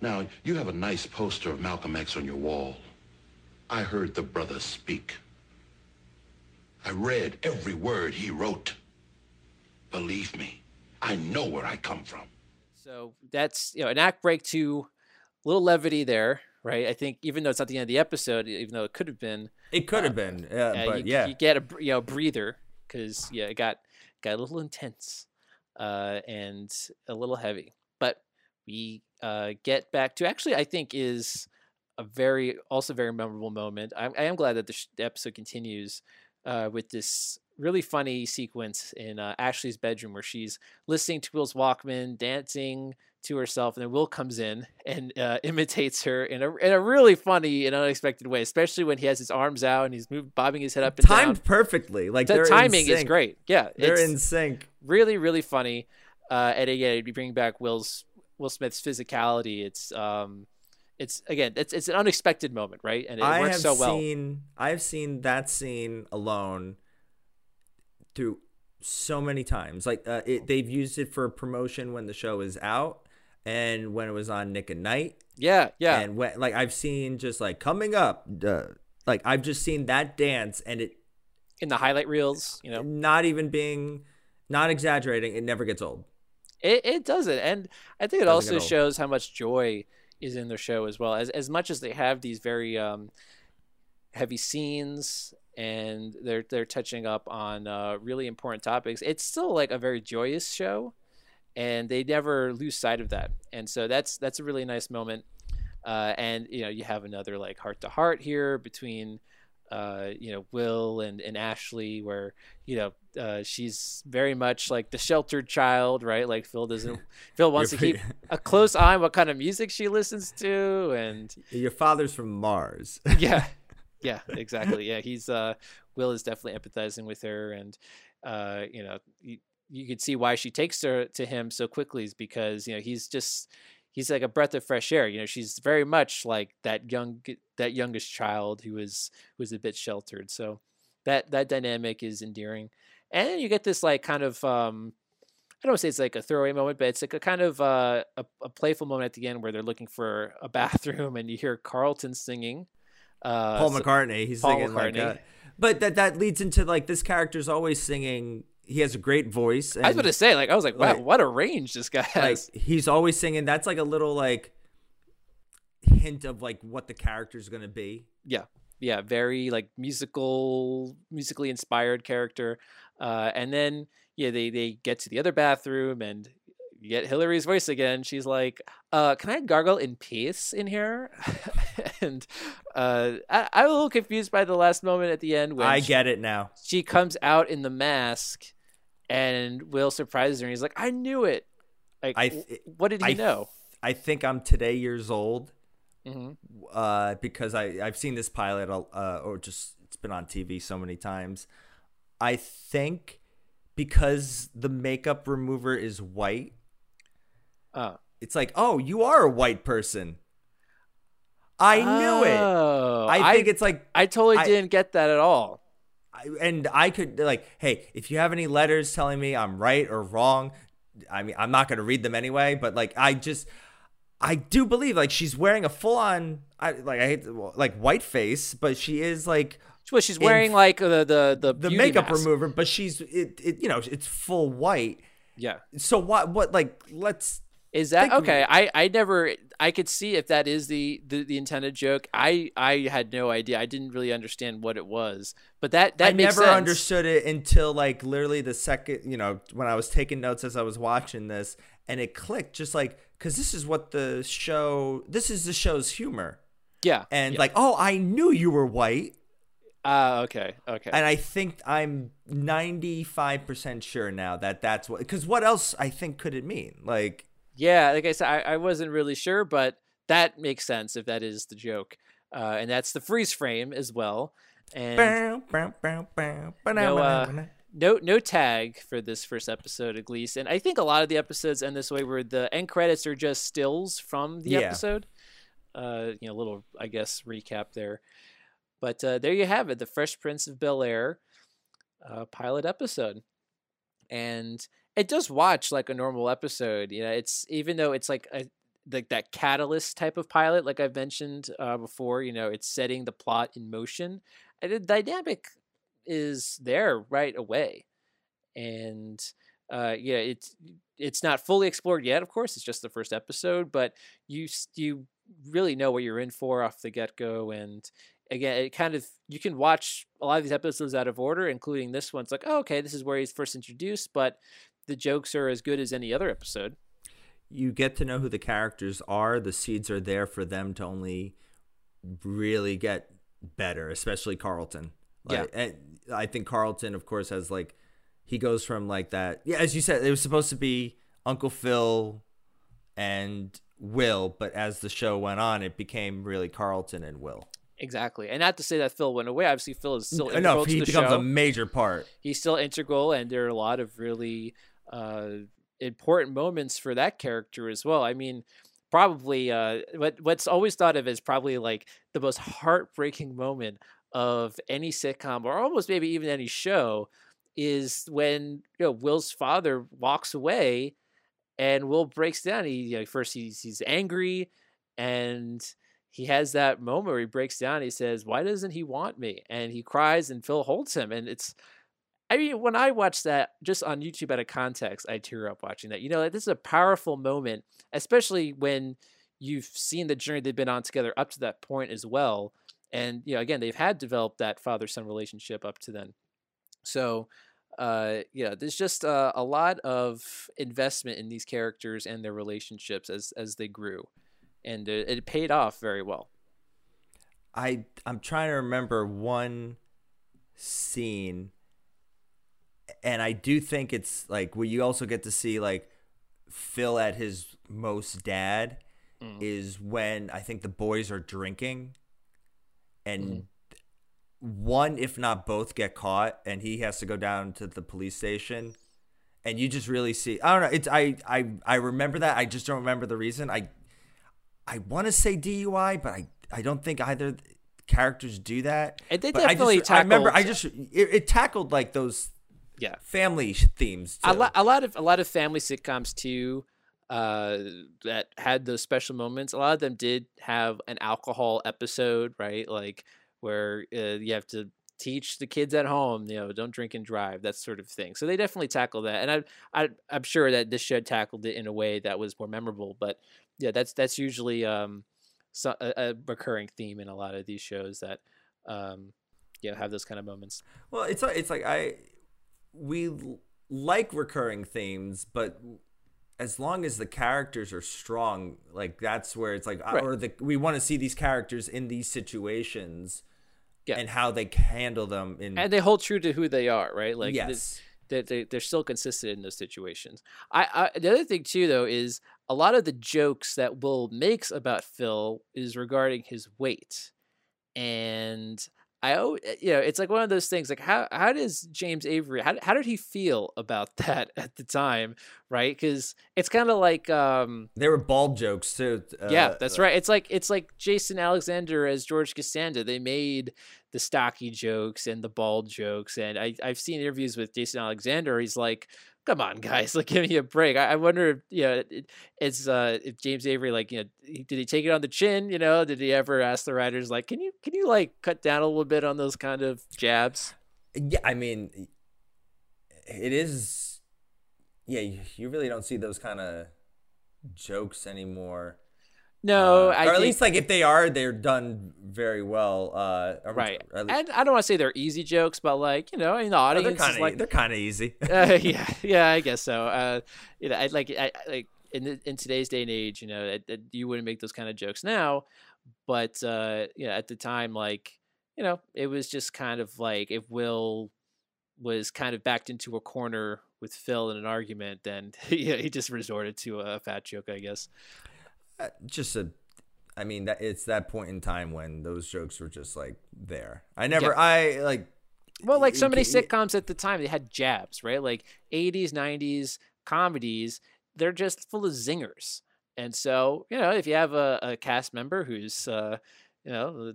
Now, you have a nice poster of Malcolm X on your wall. I heard the brother speak. I read every word he wrote. Believe me, I know where I come from. So that's you know an act break to a little levity there, right? I think even though it's not the end of the episode, even though it could have been, It could have been, yeah, uh, but you, yeah. you get a you know breather because yeah, it got got a little intense uh, and a little heavy. But we uh, get back to actually, I think is a very also very memorable moment. I, I am glad that the, sh- the episode continues uh, with this really funny sequence in uh, Ashley's bedroom where she's listening to Will's Walkman, dancing to herself, and then Will comes in and uh, imitates her in a in a really funny and unexpected way, especially when he has his arms out and he's moving, bobbing his head up and Timed down. perfectly. Like the timing is great. Yeah, They're in sync. really really funny. Uh, and again, you bring back Will's Will Smith's physicality. It's um, it's again, it's it's an unexpected moment, right? And it I works so well. seen I've seen that scene alone through so many times. Like uh, it, they've used it for promotion when the show is out and when it was on Nick at Night. Yeah, yeah. And when like I've seen just like coming up, uh, like I've just seen that dance and it in the highlight reels, you know, not even being not exaggerating, it never gets old. It it doesn't, and I think it Doesn't also shows how much joy is in their show as well. As as much as they have these very um, heavy scenes and they're they're touching up on uh, really important topics, it's still like a very joyous show, and they never lose sight of that. And so that's that's a really nice moment. Uh, and you know you have another like heart to heart here between uh, you know Will and, and Ashley, where you know uh, she's very much like the sheltered child, right? Like Phil doesn't Phil wants to keep a close eye on what kind of music she listens to, and Your father's from Mars. yeah, yeah, exactly. Yeah, he's uh, Will is definitely empathizing with her, and uh, you know you, you could see why she takes her to him so quickly is because you know he's just he's like a breath of fresh air. You know, she's very much like that young that youngest child who was was a bit sheltered. So that that dynamic is endearing, and then you get this like kind of um, I don't want to say it's like a throwaway moment, but it's like a kind of uh, a, a playful moment at the end where they're looking for a bathroom and you hear Carlton singing. Uh, Paul McCartney. He's Paul singing like McCartney. that. But that that leads into like this character's always singing. He has a great voice. I was going to say, like, I was like, wow, like- what a range this guy like has. he's always singing. That's like a little like hint of like what the character's gonna be. yeah yeah very like musical musically inspired character uh and then yeah they they get to the other bathroom and you get hillary's voice again. She's like uh can i gargle in peace in here? And uh I, i'm a little confused by the last moment at the end when I she- get it now. she comes out in the mask and will surprises her and he's like i knew it. Like I th- what did he I know? I think I'm today years old hmm uh, because I I've seen this pilot uh, or just it's been on TV so many times. I think because the makeup remover is white, oh it's like oh you are a white person. I knew it. Oh, I think it's like I totally I- didn't get that at all. I- and I could like, hey, if you have any letters telling me I'm right or wrong, I mean, I'm not going to read them anyway. But like, I just, I do believe like she's wearing a full on I like I hate to- like white face, but she is like Well, she's in wearing like the the the, the makeup mask. remover, but she's it, it you know it's full white. Yeah. So what what like let's Is that okay? I I never I could see if that is the, the the intended joke. I I had no idea. I didn't really understand what it was. But that that I never sense. understood it until like literally the second, you know, when I was taking notes as I was watching this, and it clicked just like because this is what the show, this is the show's humor, Yeah. and yeah. like, oh, I knew you were white, Ah, okay. Okay. and I think I'm ninety five percent sure now that that's what. Because what else I think could it mean? Like, Yeah, like I said, I, I wasn't really sure, but that makes sense if that is the joke. Uh, and that's the freeze frame as well. And bow, bow, bow, bow, no, uh, no, no tag for this first episode at least. And I think a lot of the episodes end this way, where the end credits are just stills from the Yeah. episode. Uh, you know, a little, I guess, recap there. But uh, there you have it, the Fresh Prince of Bel Air uh, pilot episode, and it does watch like a normal episode. You know, it's even though it's like a like that catalyst type of pilot, like I've mentioned uh, before. You know, it's setting the plot in motion. And the dynamic is there right away, and uh, yeah, it's it's not fully explored yet. Of course, it's just the first episode, but you you really know what you're in for off the get go, and again, it kind of you can watch a lot of these episodes out of order, including this one. It's like, oh, okay, this is where he's first introduced, but the jokes are as good as any other episode. you get to know who the characters are. The seeds are there for them to only really get better, especially Carlton. Like, and I think Carlton, of course, has like he goes from like that. Yeah, as you said, it was supposed to be Uncle Phil and Will, but as the show went on, it became really Carlton and Will. Exactly, and not to say that Phil went away. Obviously, Phil is still no, integral to he becomes show. a major part. he's still integral and there are a lot of really uh, important moments for that character as well i mean probably uh, what what's always thought of as probably like the most heartbreaking moment of any sitcom or almost maybe even any show is when you know will's father walks away and will breaks down he you know, first he's he's angry and he has that moment where he breaks down he says why doesn't he want me and he cries and phil holds him and it's I mean, when I watch that just on YouTube out of context, I tear up watching that. You know, this is a powerful moment, especially when you've seen the journey they've been on together up to that point as well. And, you know, again, they've had developed that father son relationship up to then. So, uh, yeah, there's just uh, a lot of investment in these characters and their relationships as as they grew, and it, it paid off very well. I I'm trying to remember one scene and I do think it's like where you also get to see like Phil at his most dad mm. is when I think the boys are drinking and mm. one if not both get caught and he has to go down to the police station and you just really see I don't know it's I I I remember that. I just don't remember the reason. I I want to say DUI but I I don't think either characters do that. And they But I definitely just, I remember I tackled- just it, it tackled like those Yeah. family themes a lot, a lot of a lot of family sitcoms too uh that had those special moments. A lot of them did have an alcohol episode right? Like where uh, you have to teach the kids at home you know don't drink and drive that sort of thing. So they definitely tackle that. And i, I i'm sure that this show tackled it in a way that was more memorable but yeah that's that's usually um so, a, a recurring theme in a lot of these shows that um you know have those kind of moments Well, it's like- it's like I we like recurring themes, but as long as the characters are strong, like that's where it's like, uh, Right. or the we want to see these characters in these situations, Yeah. and how they handle them in. and they hold true to who they are, right? Like yes, they, they they're still consistent in those situations. I, I the other thing too though is a lot of the jokes that Will makes about Phil is regarding his weight, and I eh, you know it's like one of those things like how how does James Avery how how did he feel about that at the time, right? Because it's kind of like um they were bald jokes too. yeah, uh, that's right. It's like it's like Jason Alexander as George Costanza. They made the stocky jokes and the bald jokes, and I I've seen interviews with Jason Alexander. He's like come on, guys, like give me a break. I, I wonder if you know it, it's uh if James Avery like you know did he take it on the chin? You know, did he ever ask the writers like, can you can you like cut down a little bit on those kind of jabs? Yeah, I mean, it is. Yeah, you, you really don't see those kind of jokes anymore. No, Uh, I or at think- least like if they are, they're done very well. Uh, right. And I don't want to say they're easy jokes, but like you know, in the audience, they're is kind of like they're kind of easy. uh, yeah, yeah, I guess so. Uh, you know, I like, I I- like in the, in today's day and age, you know, it, it- you wouldn't make those kind of jokes now, but uh, you know, at the time, like, you know, it was just kind of like if Will was kind of backed into a corner with Phil in an argument, then yeah, he just resorted to a fat joke, I guess. Uh, just a i mean that it's that point in time when those jokes were just like there i never Yeah. i like Well, like so many sitcoms at the time, they had jabs, right? Like 80s, 90s comedies, they're just full of zingers. And so, you know, if you have a, a cast member who's, uh, you know,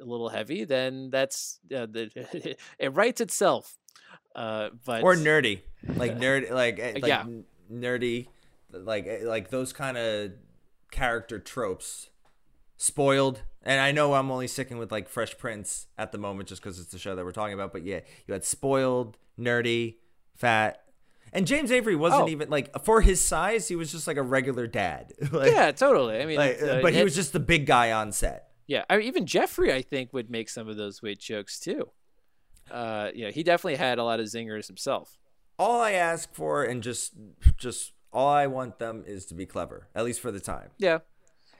a little heavy, then that's, uh, the, it writes itself. Uh, but or nerdy like nerd like eh, like Yeah. nerdy like eh, like those kind of character tropes spoiled and i know i'm only sticking with like fresh prince at the moment just because it's the show that we're talking about but yeah you had spoiled nerdy fat and james avery wasn't Oh. even like for his size he was just like a regular dad like, yeah, totally. I mean, like, uh, but he was just the big guy on set Yeah, I mean, even Jeffrey, I think, would make some of those weight jokes too. Uh, you know, he definitely had a lot of zingers himself. all I ask for and just just all I want them is to be clever, at least for the time. Yeah,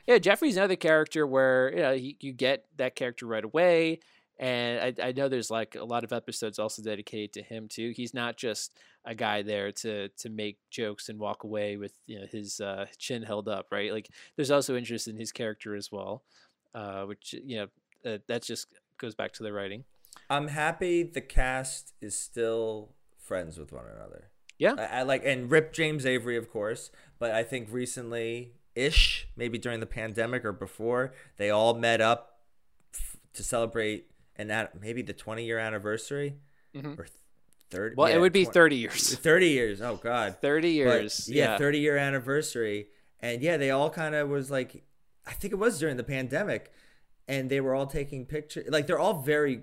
yeah. Jeffrey's another character where you know you, you get that character right away, and I, I know there's like a lot of episodes also dedicated to him too. He's not just a guy there to to make jokes and walk away with you know his uh, chin held up, right? Like there's also interest in his character as well, uh, which you know uh, that just goes back to the writing. I'm happy the cast is still friends with one another. Yeah. I, I like and Rip James Avery, of course, but I think recently ish, maybe during the pandemic or before, they all met up f- to celebrate and that maybe the 20 year anniversary Mhm. or 30. Well, it would be 30 years. 30 years. Oh God. 30 But, years. yeah, yeah. 30 year anniversary. And yeah, they all kind of was like, I think it was during the pandemic, and they were all taking pictures. Like they're all very,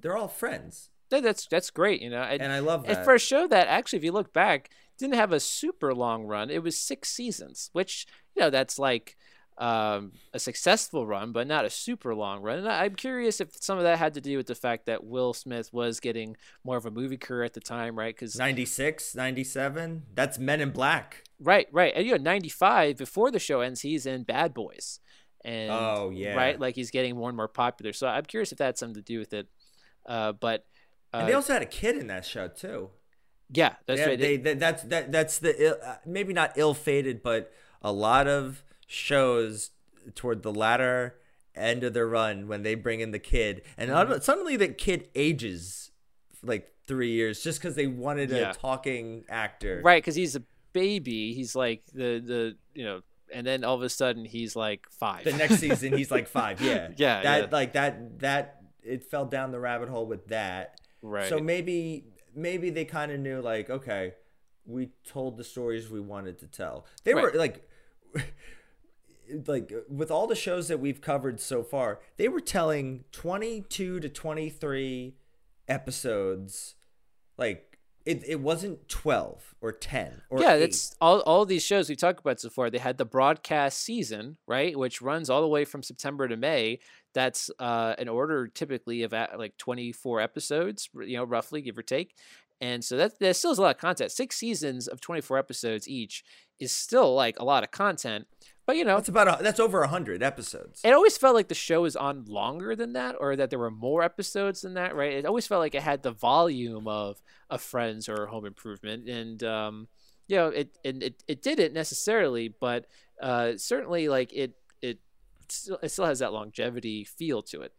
they're all friends. That's that's great, you know. And, And I love And that. for a show that actually, if you look back, didn't have a super long run. It was six seasons, which you know that's like um, a successful run, but not a super long run. And I- I'm curious if some of that had to do with the fact that Will Smith was getting more of a movie career at the time, right? Because 96, 97. That's Men in Black. Right, right. And you know, 95, before the show ends, he's in Bad Boys. And Oh, yeah. Right? Like he's getting more and more popular. So I'm curious if that had something to do with it. Uh, but And they also had a kid in that show too. yeah, that's yeah, right. they, that, that's that that's the ill, uh, maybe not ill-fated, but a lot of shows toward the latter end of their run when they bring in the kid, and Mm-hmm. suddenly the kid ages like three years just because they wanted Yeah. a talking actor. right, because he's a baby. He's like the, the, you know, and then all of a sudden he's like five. The next season he's like five. Yeah. Yeah, That yeah. like that that it fell down the rabbit hole with that. Right. So maybe maybe they kind of knew like okay, we told the stories we wanted to tell. They were like like with all the shows that we've covered so far, they were telling 22 to 23 episodes like it, it wasn't 12 or 10 or yeah, that's all. All these shows we've talked about so far. They had the broadcast season, right, which runs all the way from September to May. That's uh, an order typically of at, like twenty four episodes, you know, roughly give or take. And so that that still is a lot of content. Six seasons of twenty four episodes each is still like a lot of content. But you know, that's about a, that's over 100 episodes. it always felt like the show was on longer than that or that there were more episodes than that right it always felt like it had the volume of of friends or home improvement and um you know it and it, it didn't necessarily but uh certainly like it still it still has that longevity feel to it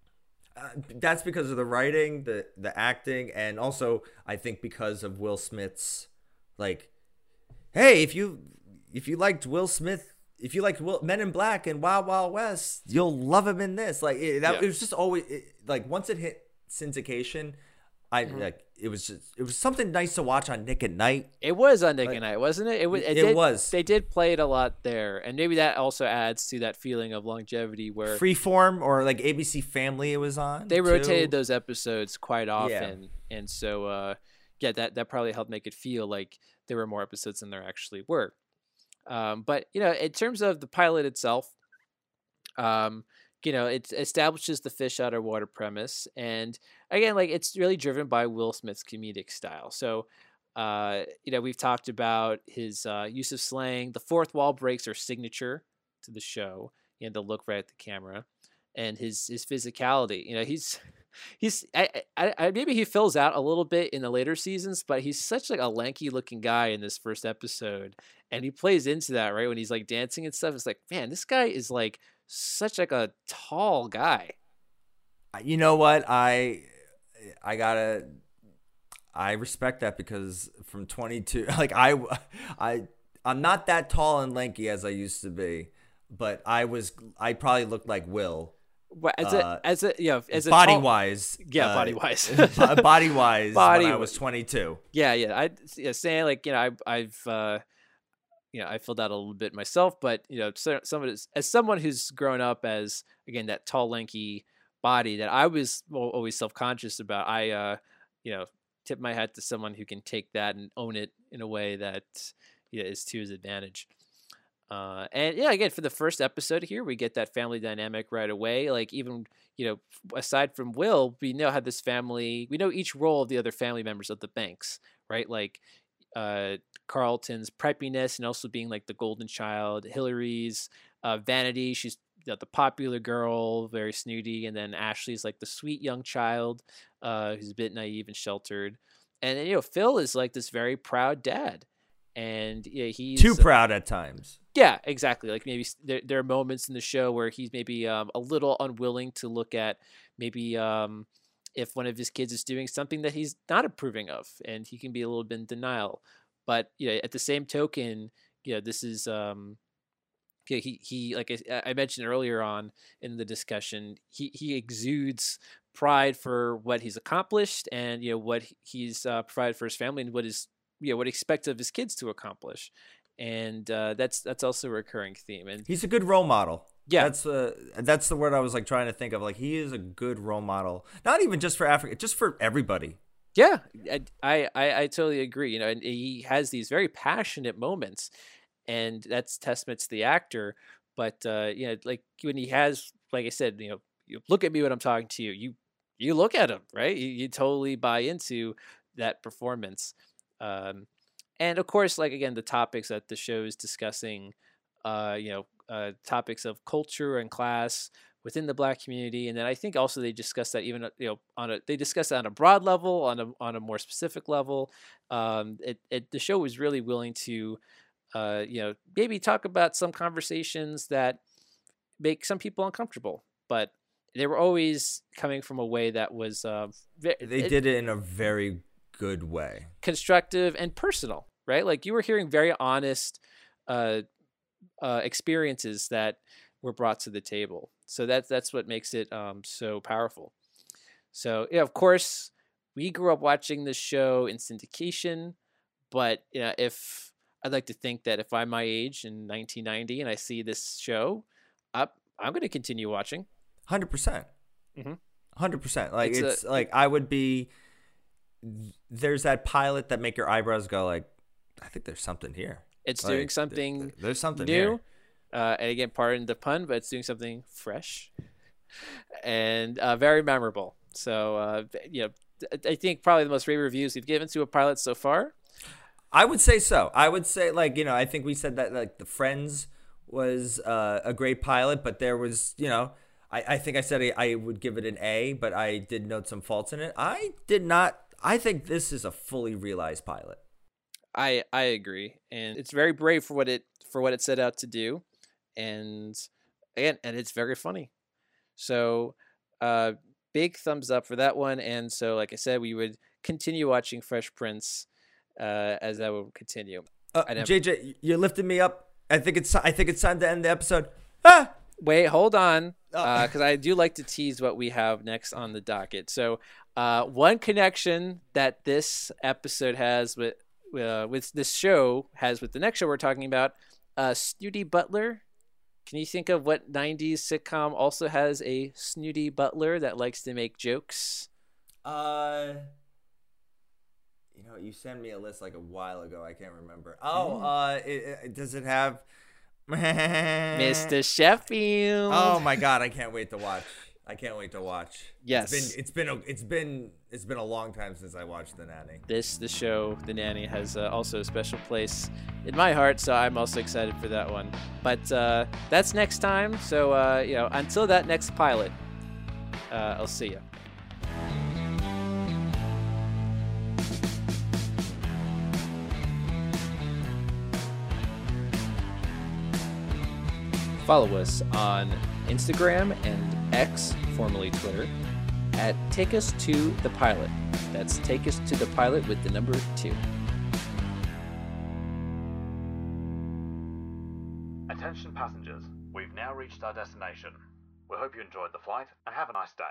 Uh, that's because of the writing, the the acting, and also I think because of Will Smith's like, hey, if you if you liked Will Smith, if you liked Will, Men in Black and Wild Wild West, you'll love him in this. Like it, that, Yeah. it was just always it, like once it hit syndication, I Mm-hmm. like it was just it was something nice to watch on Nick at Night. It was on Nick Like, and Night, wasn't it? It was. It, it did- was. They did play it a lot there, and maybe that also adds to that feeling of longevity where Freeform or like ABC Family it was on. they too. rotated those episodes quite often, and so uh, yeah, that that probably helped make it feel like there were more episodes than there actually were. Um, but you know, in terms of the pilot itself, um, you know, it establishes the fish out of water premise, and again, like it's really driven by Will Smith's comedic style. So, uh, you know, we've talked about his uh, use of slang. The fourth wall breaks are signature to the show, and to look right at the camera, and his his physicality. You know, he's he's I, I, I maybe he fills out a little bit in the later seasons, but he's such like a lanky looking guy in this first episode, and he plays into that right when he's like dancing and stuff. It's like, man, this guy is like such like a tall guy. You know what? I I gotta I respect that because from 22, like I I I'm not that tall and lanky as I used to be, but I was I probably looked like Will. As Uh, a as a you know as a body tall- wise, yeah, body wise, body wise, Body when I was 22. Yeah, yeah. I yeah, saying like you know I I've uh, you know I filled out a little bit myself, but you know so, someone as, as someone who's grown up as again that tall lanky body that I was al- always self conscious about. I uh, you know tip my hat to someone who can take that and own it in a way that you know, is to his advantage. Uh, and yeah, again, for the first episode here, we get that family dynamic right away. Like even you know, aside from Will, we know how this family. We know each role of the other family members of the Banks, right? Like uh, Carlton's preppiness and also being like the golden child. Hillary's uh, vanity. She's know, the popular girl, very snooty, and then Ashley's like the sweet young child, uh, who's a bit naive and sheltered. And you know, Phil is like this very proud dad, and yeah, he's Too proud at times. yeah, exactly. Like maybe there, there are moments in the show where he's maybe um, a little unwilling to look at maybe um, if one of his kids is doing something that he's not approving of, and he can be a little bit in denial. But you know, at the same token, you know, this is um, yeah, he he like I, I mentioned earlier on in the discussion, he he exudes pride for what he's accomplished and you know what he's uh, provided for his family and what is you know what he expects of his kids to accomplish and uh, that's that's also a recurring theme. And He's a good role model. Yeah. that's the that's the word I was like trying to think of. Like he is a good role model, not even just for Africa, just for everybody. yeah, I, I I totally agree. You know, and he has these very passionate moments, and that's testament to the actor. But uh, you know, like when he has, like I said, you know, you look at me when I'm talking to you. You you look at him, right? You, you totally buy into that performance. Um, and of course, like again, the topics that the show is discussing, uh, you know, uh, topics of culture and class within the black community, and then I think also they discuss that even uh, you know on a they discuss that on a broad level, on a on a more specific level. Um, it, it the show was really willing to, uh, you know, maybe talk about some conversations that make some people uncomfortable, but they were always coming from a way that was uh, ve- They did it in a very good way. constructive and personal, right? Like you were hearing very honest uh, uh, experiences that were brought to the table. So that's that's what makes it um, so powerful. So yeah, of course, we grew up watching this show in syndication, but you know, if I'd like to think that if I'm my age in 1990 and I see this show, I'm I'm going to continue watching. Hundred percent. Mhm. Hundred percent. Like It's a- it's, like I would be. There's that pilot that make your eyebrows go like, I think there's something here. It's Like, doing something th- there's something new. Uh, and again, pardon the pun, but it's doing something fresh and uh, very memorable. So, uh, you know, I think probably the most rave reviews we've given to a pilot so far. I would say so. I would say like you know I think we said that like the Friends was uh, a great pilot, but there was you know I, I think I said I, I would give it an A, but I did note some faults in it. I did not. I think this is a fully realized pilot. I I agree, and it's very brave for what it for what it set out to do, and again, and it's very funny. So, uh, big thumbs up for that one. And so, like I said, we would continue watching Fresh Prince uh, as that will continue. Uh, never- JJ, you lifted me up. I think it's I think it's time to end the episode. Ah! Wait, hold on, Oh. because I do like to tease what we have next on the docket. So Uh, one connection that this episode has with uh, with this show has with the next show we're talking about, uh, Snooty Butler. Can you think of what '90s sitcom also has a snooty butler that likes to make jokes? Uh, you know, you sent me a list like a while ago. I can't remember. Oh, uh, it, it, does it have Mr. Sheffield. Oh my god, I can't wait to watch. I can't wait to watch. Yes. it's been it's been a, it's been it's been a long time since I watched The Nanny. This the show, The Nanny, has uh, also a special place in my heart, so I'm also excited for that one. But uh, that's next time. So uh, you know, until that next pilot, uh, I'll see you. Follow us on Instagram and X, formerly Twitter, at Take Us to the Pilot. That's Take Us to the Pilot with the number two. Attention passengers, we've now reached our destination. We hope you enjoyed the flight and have a nice day.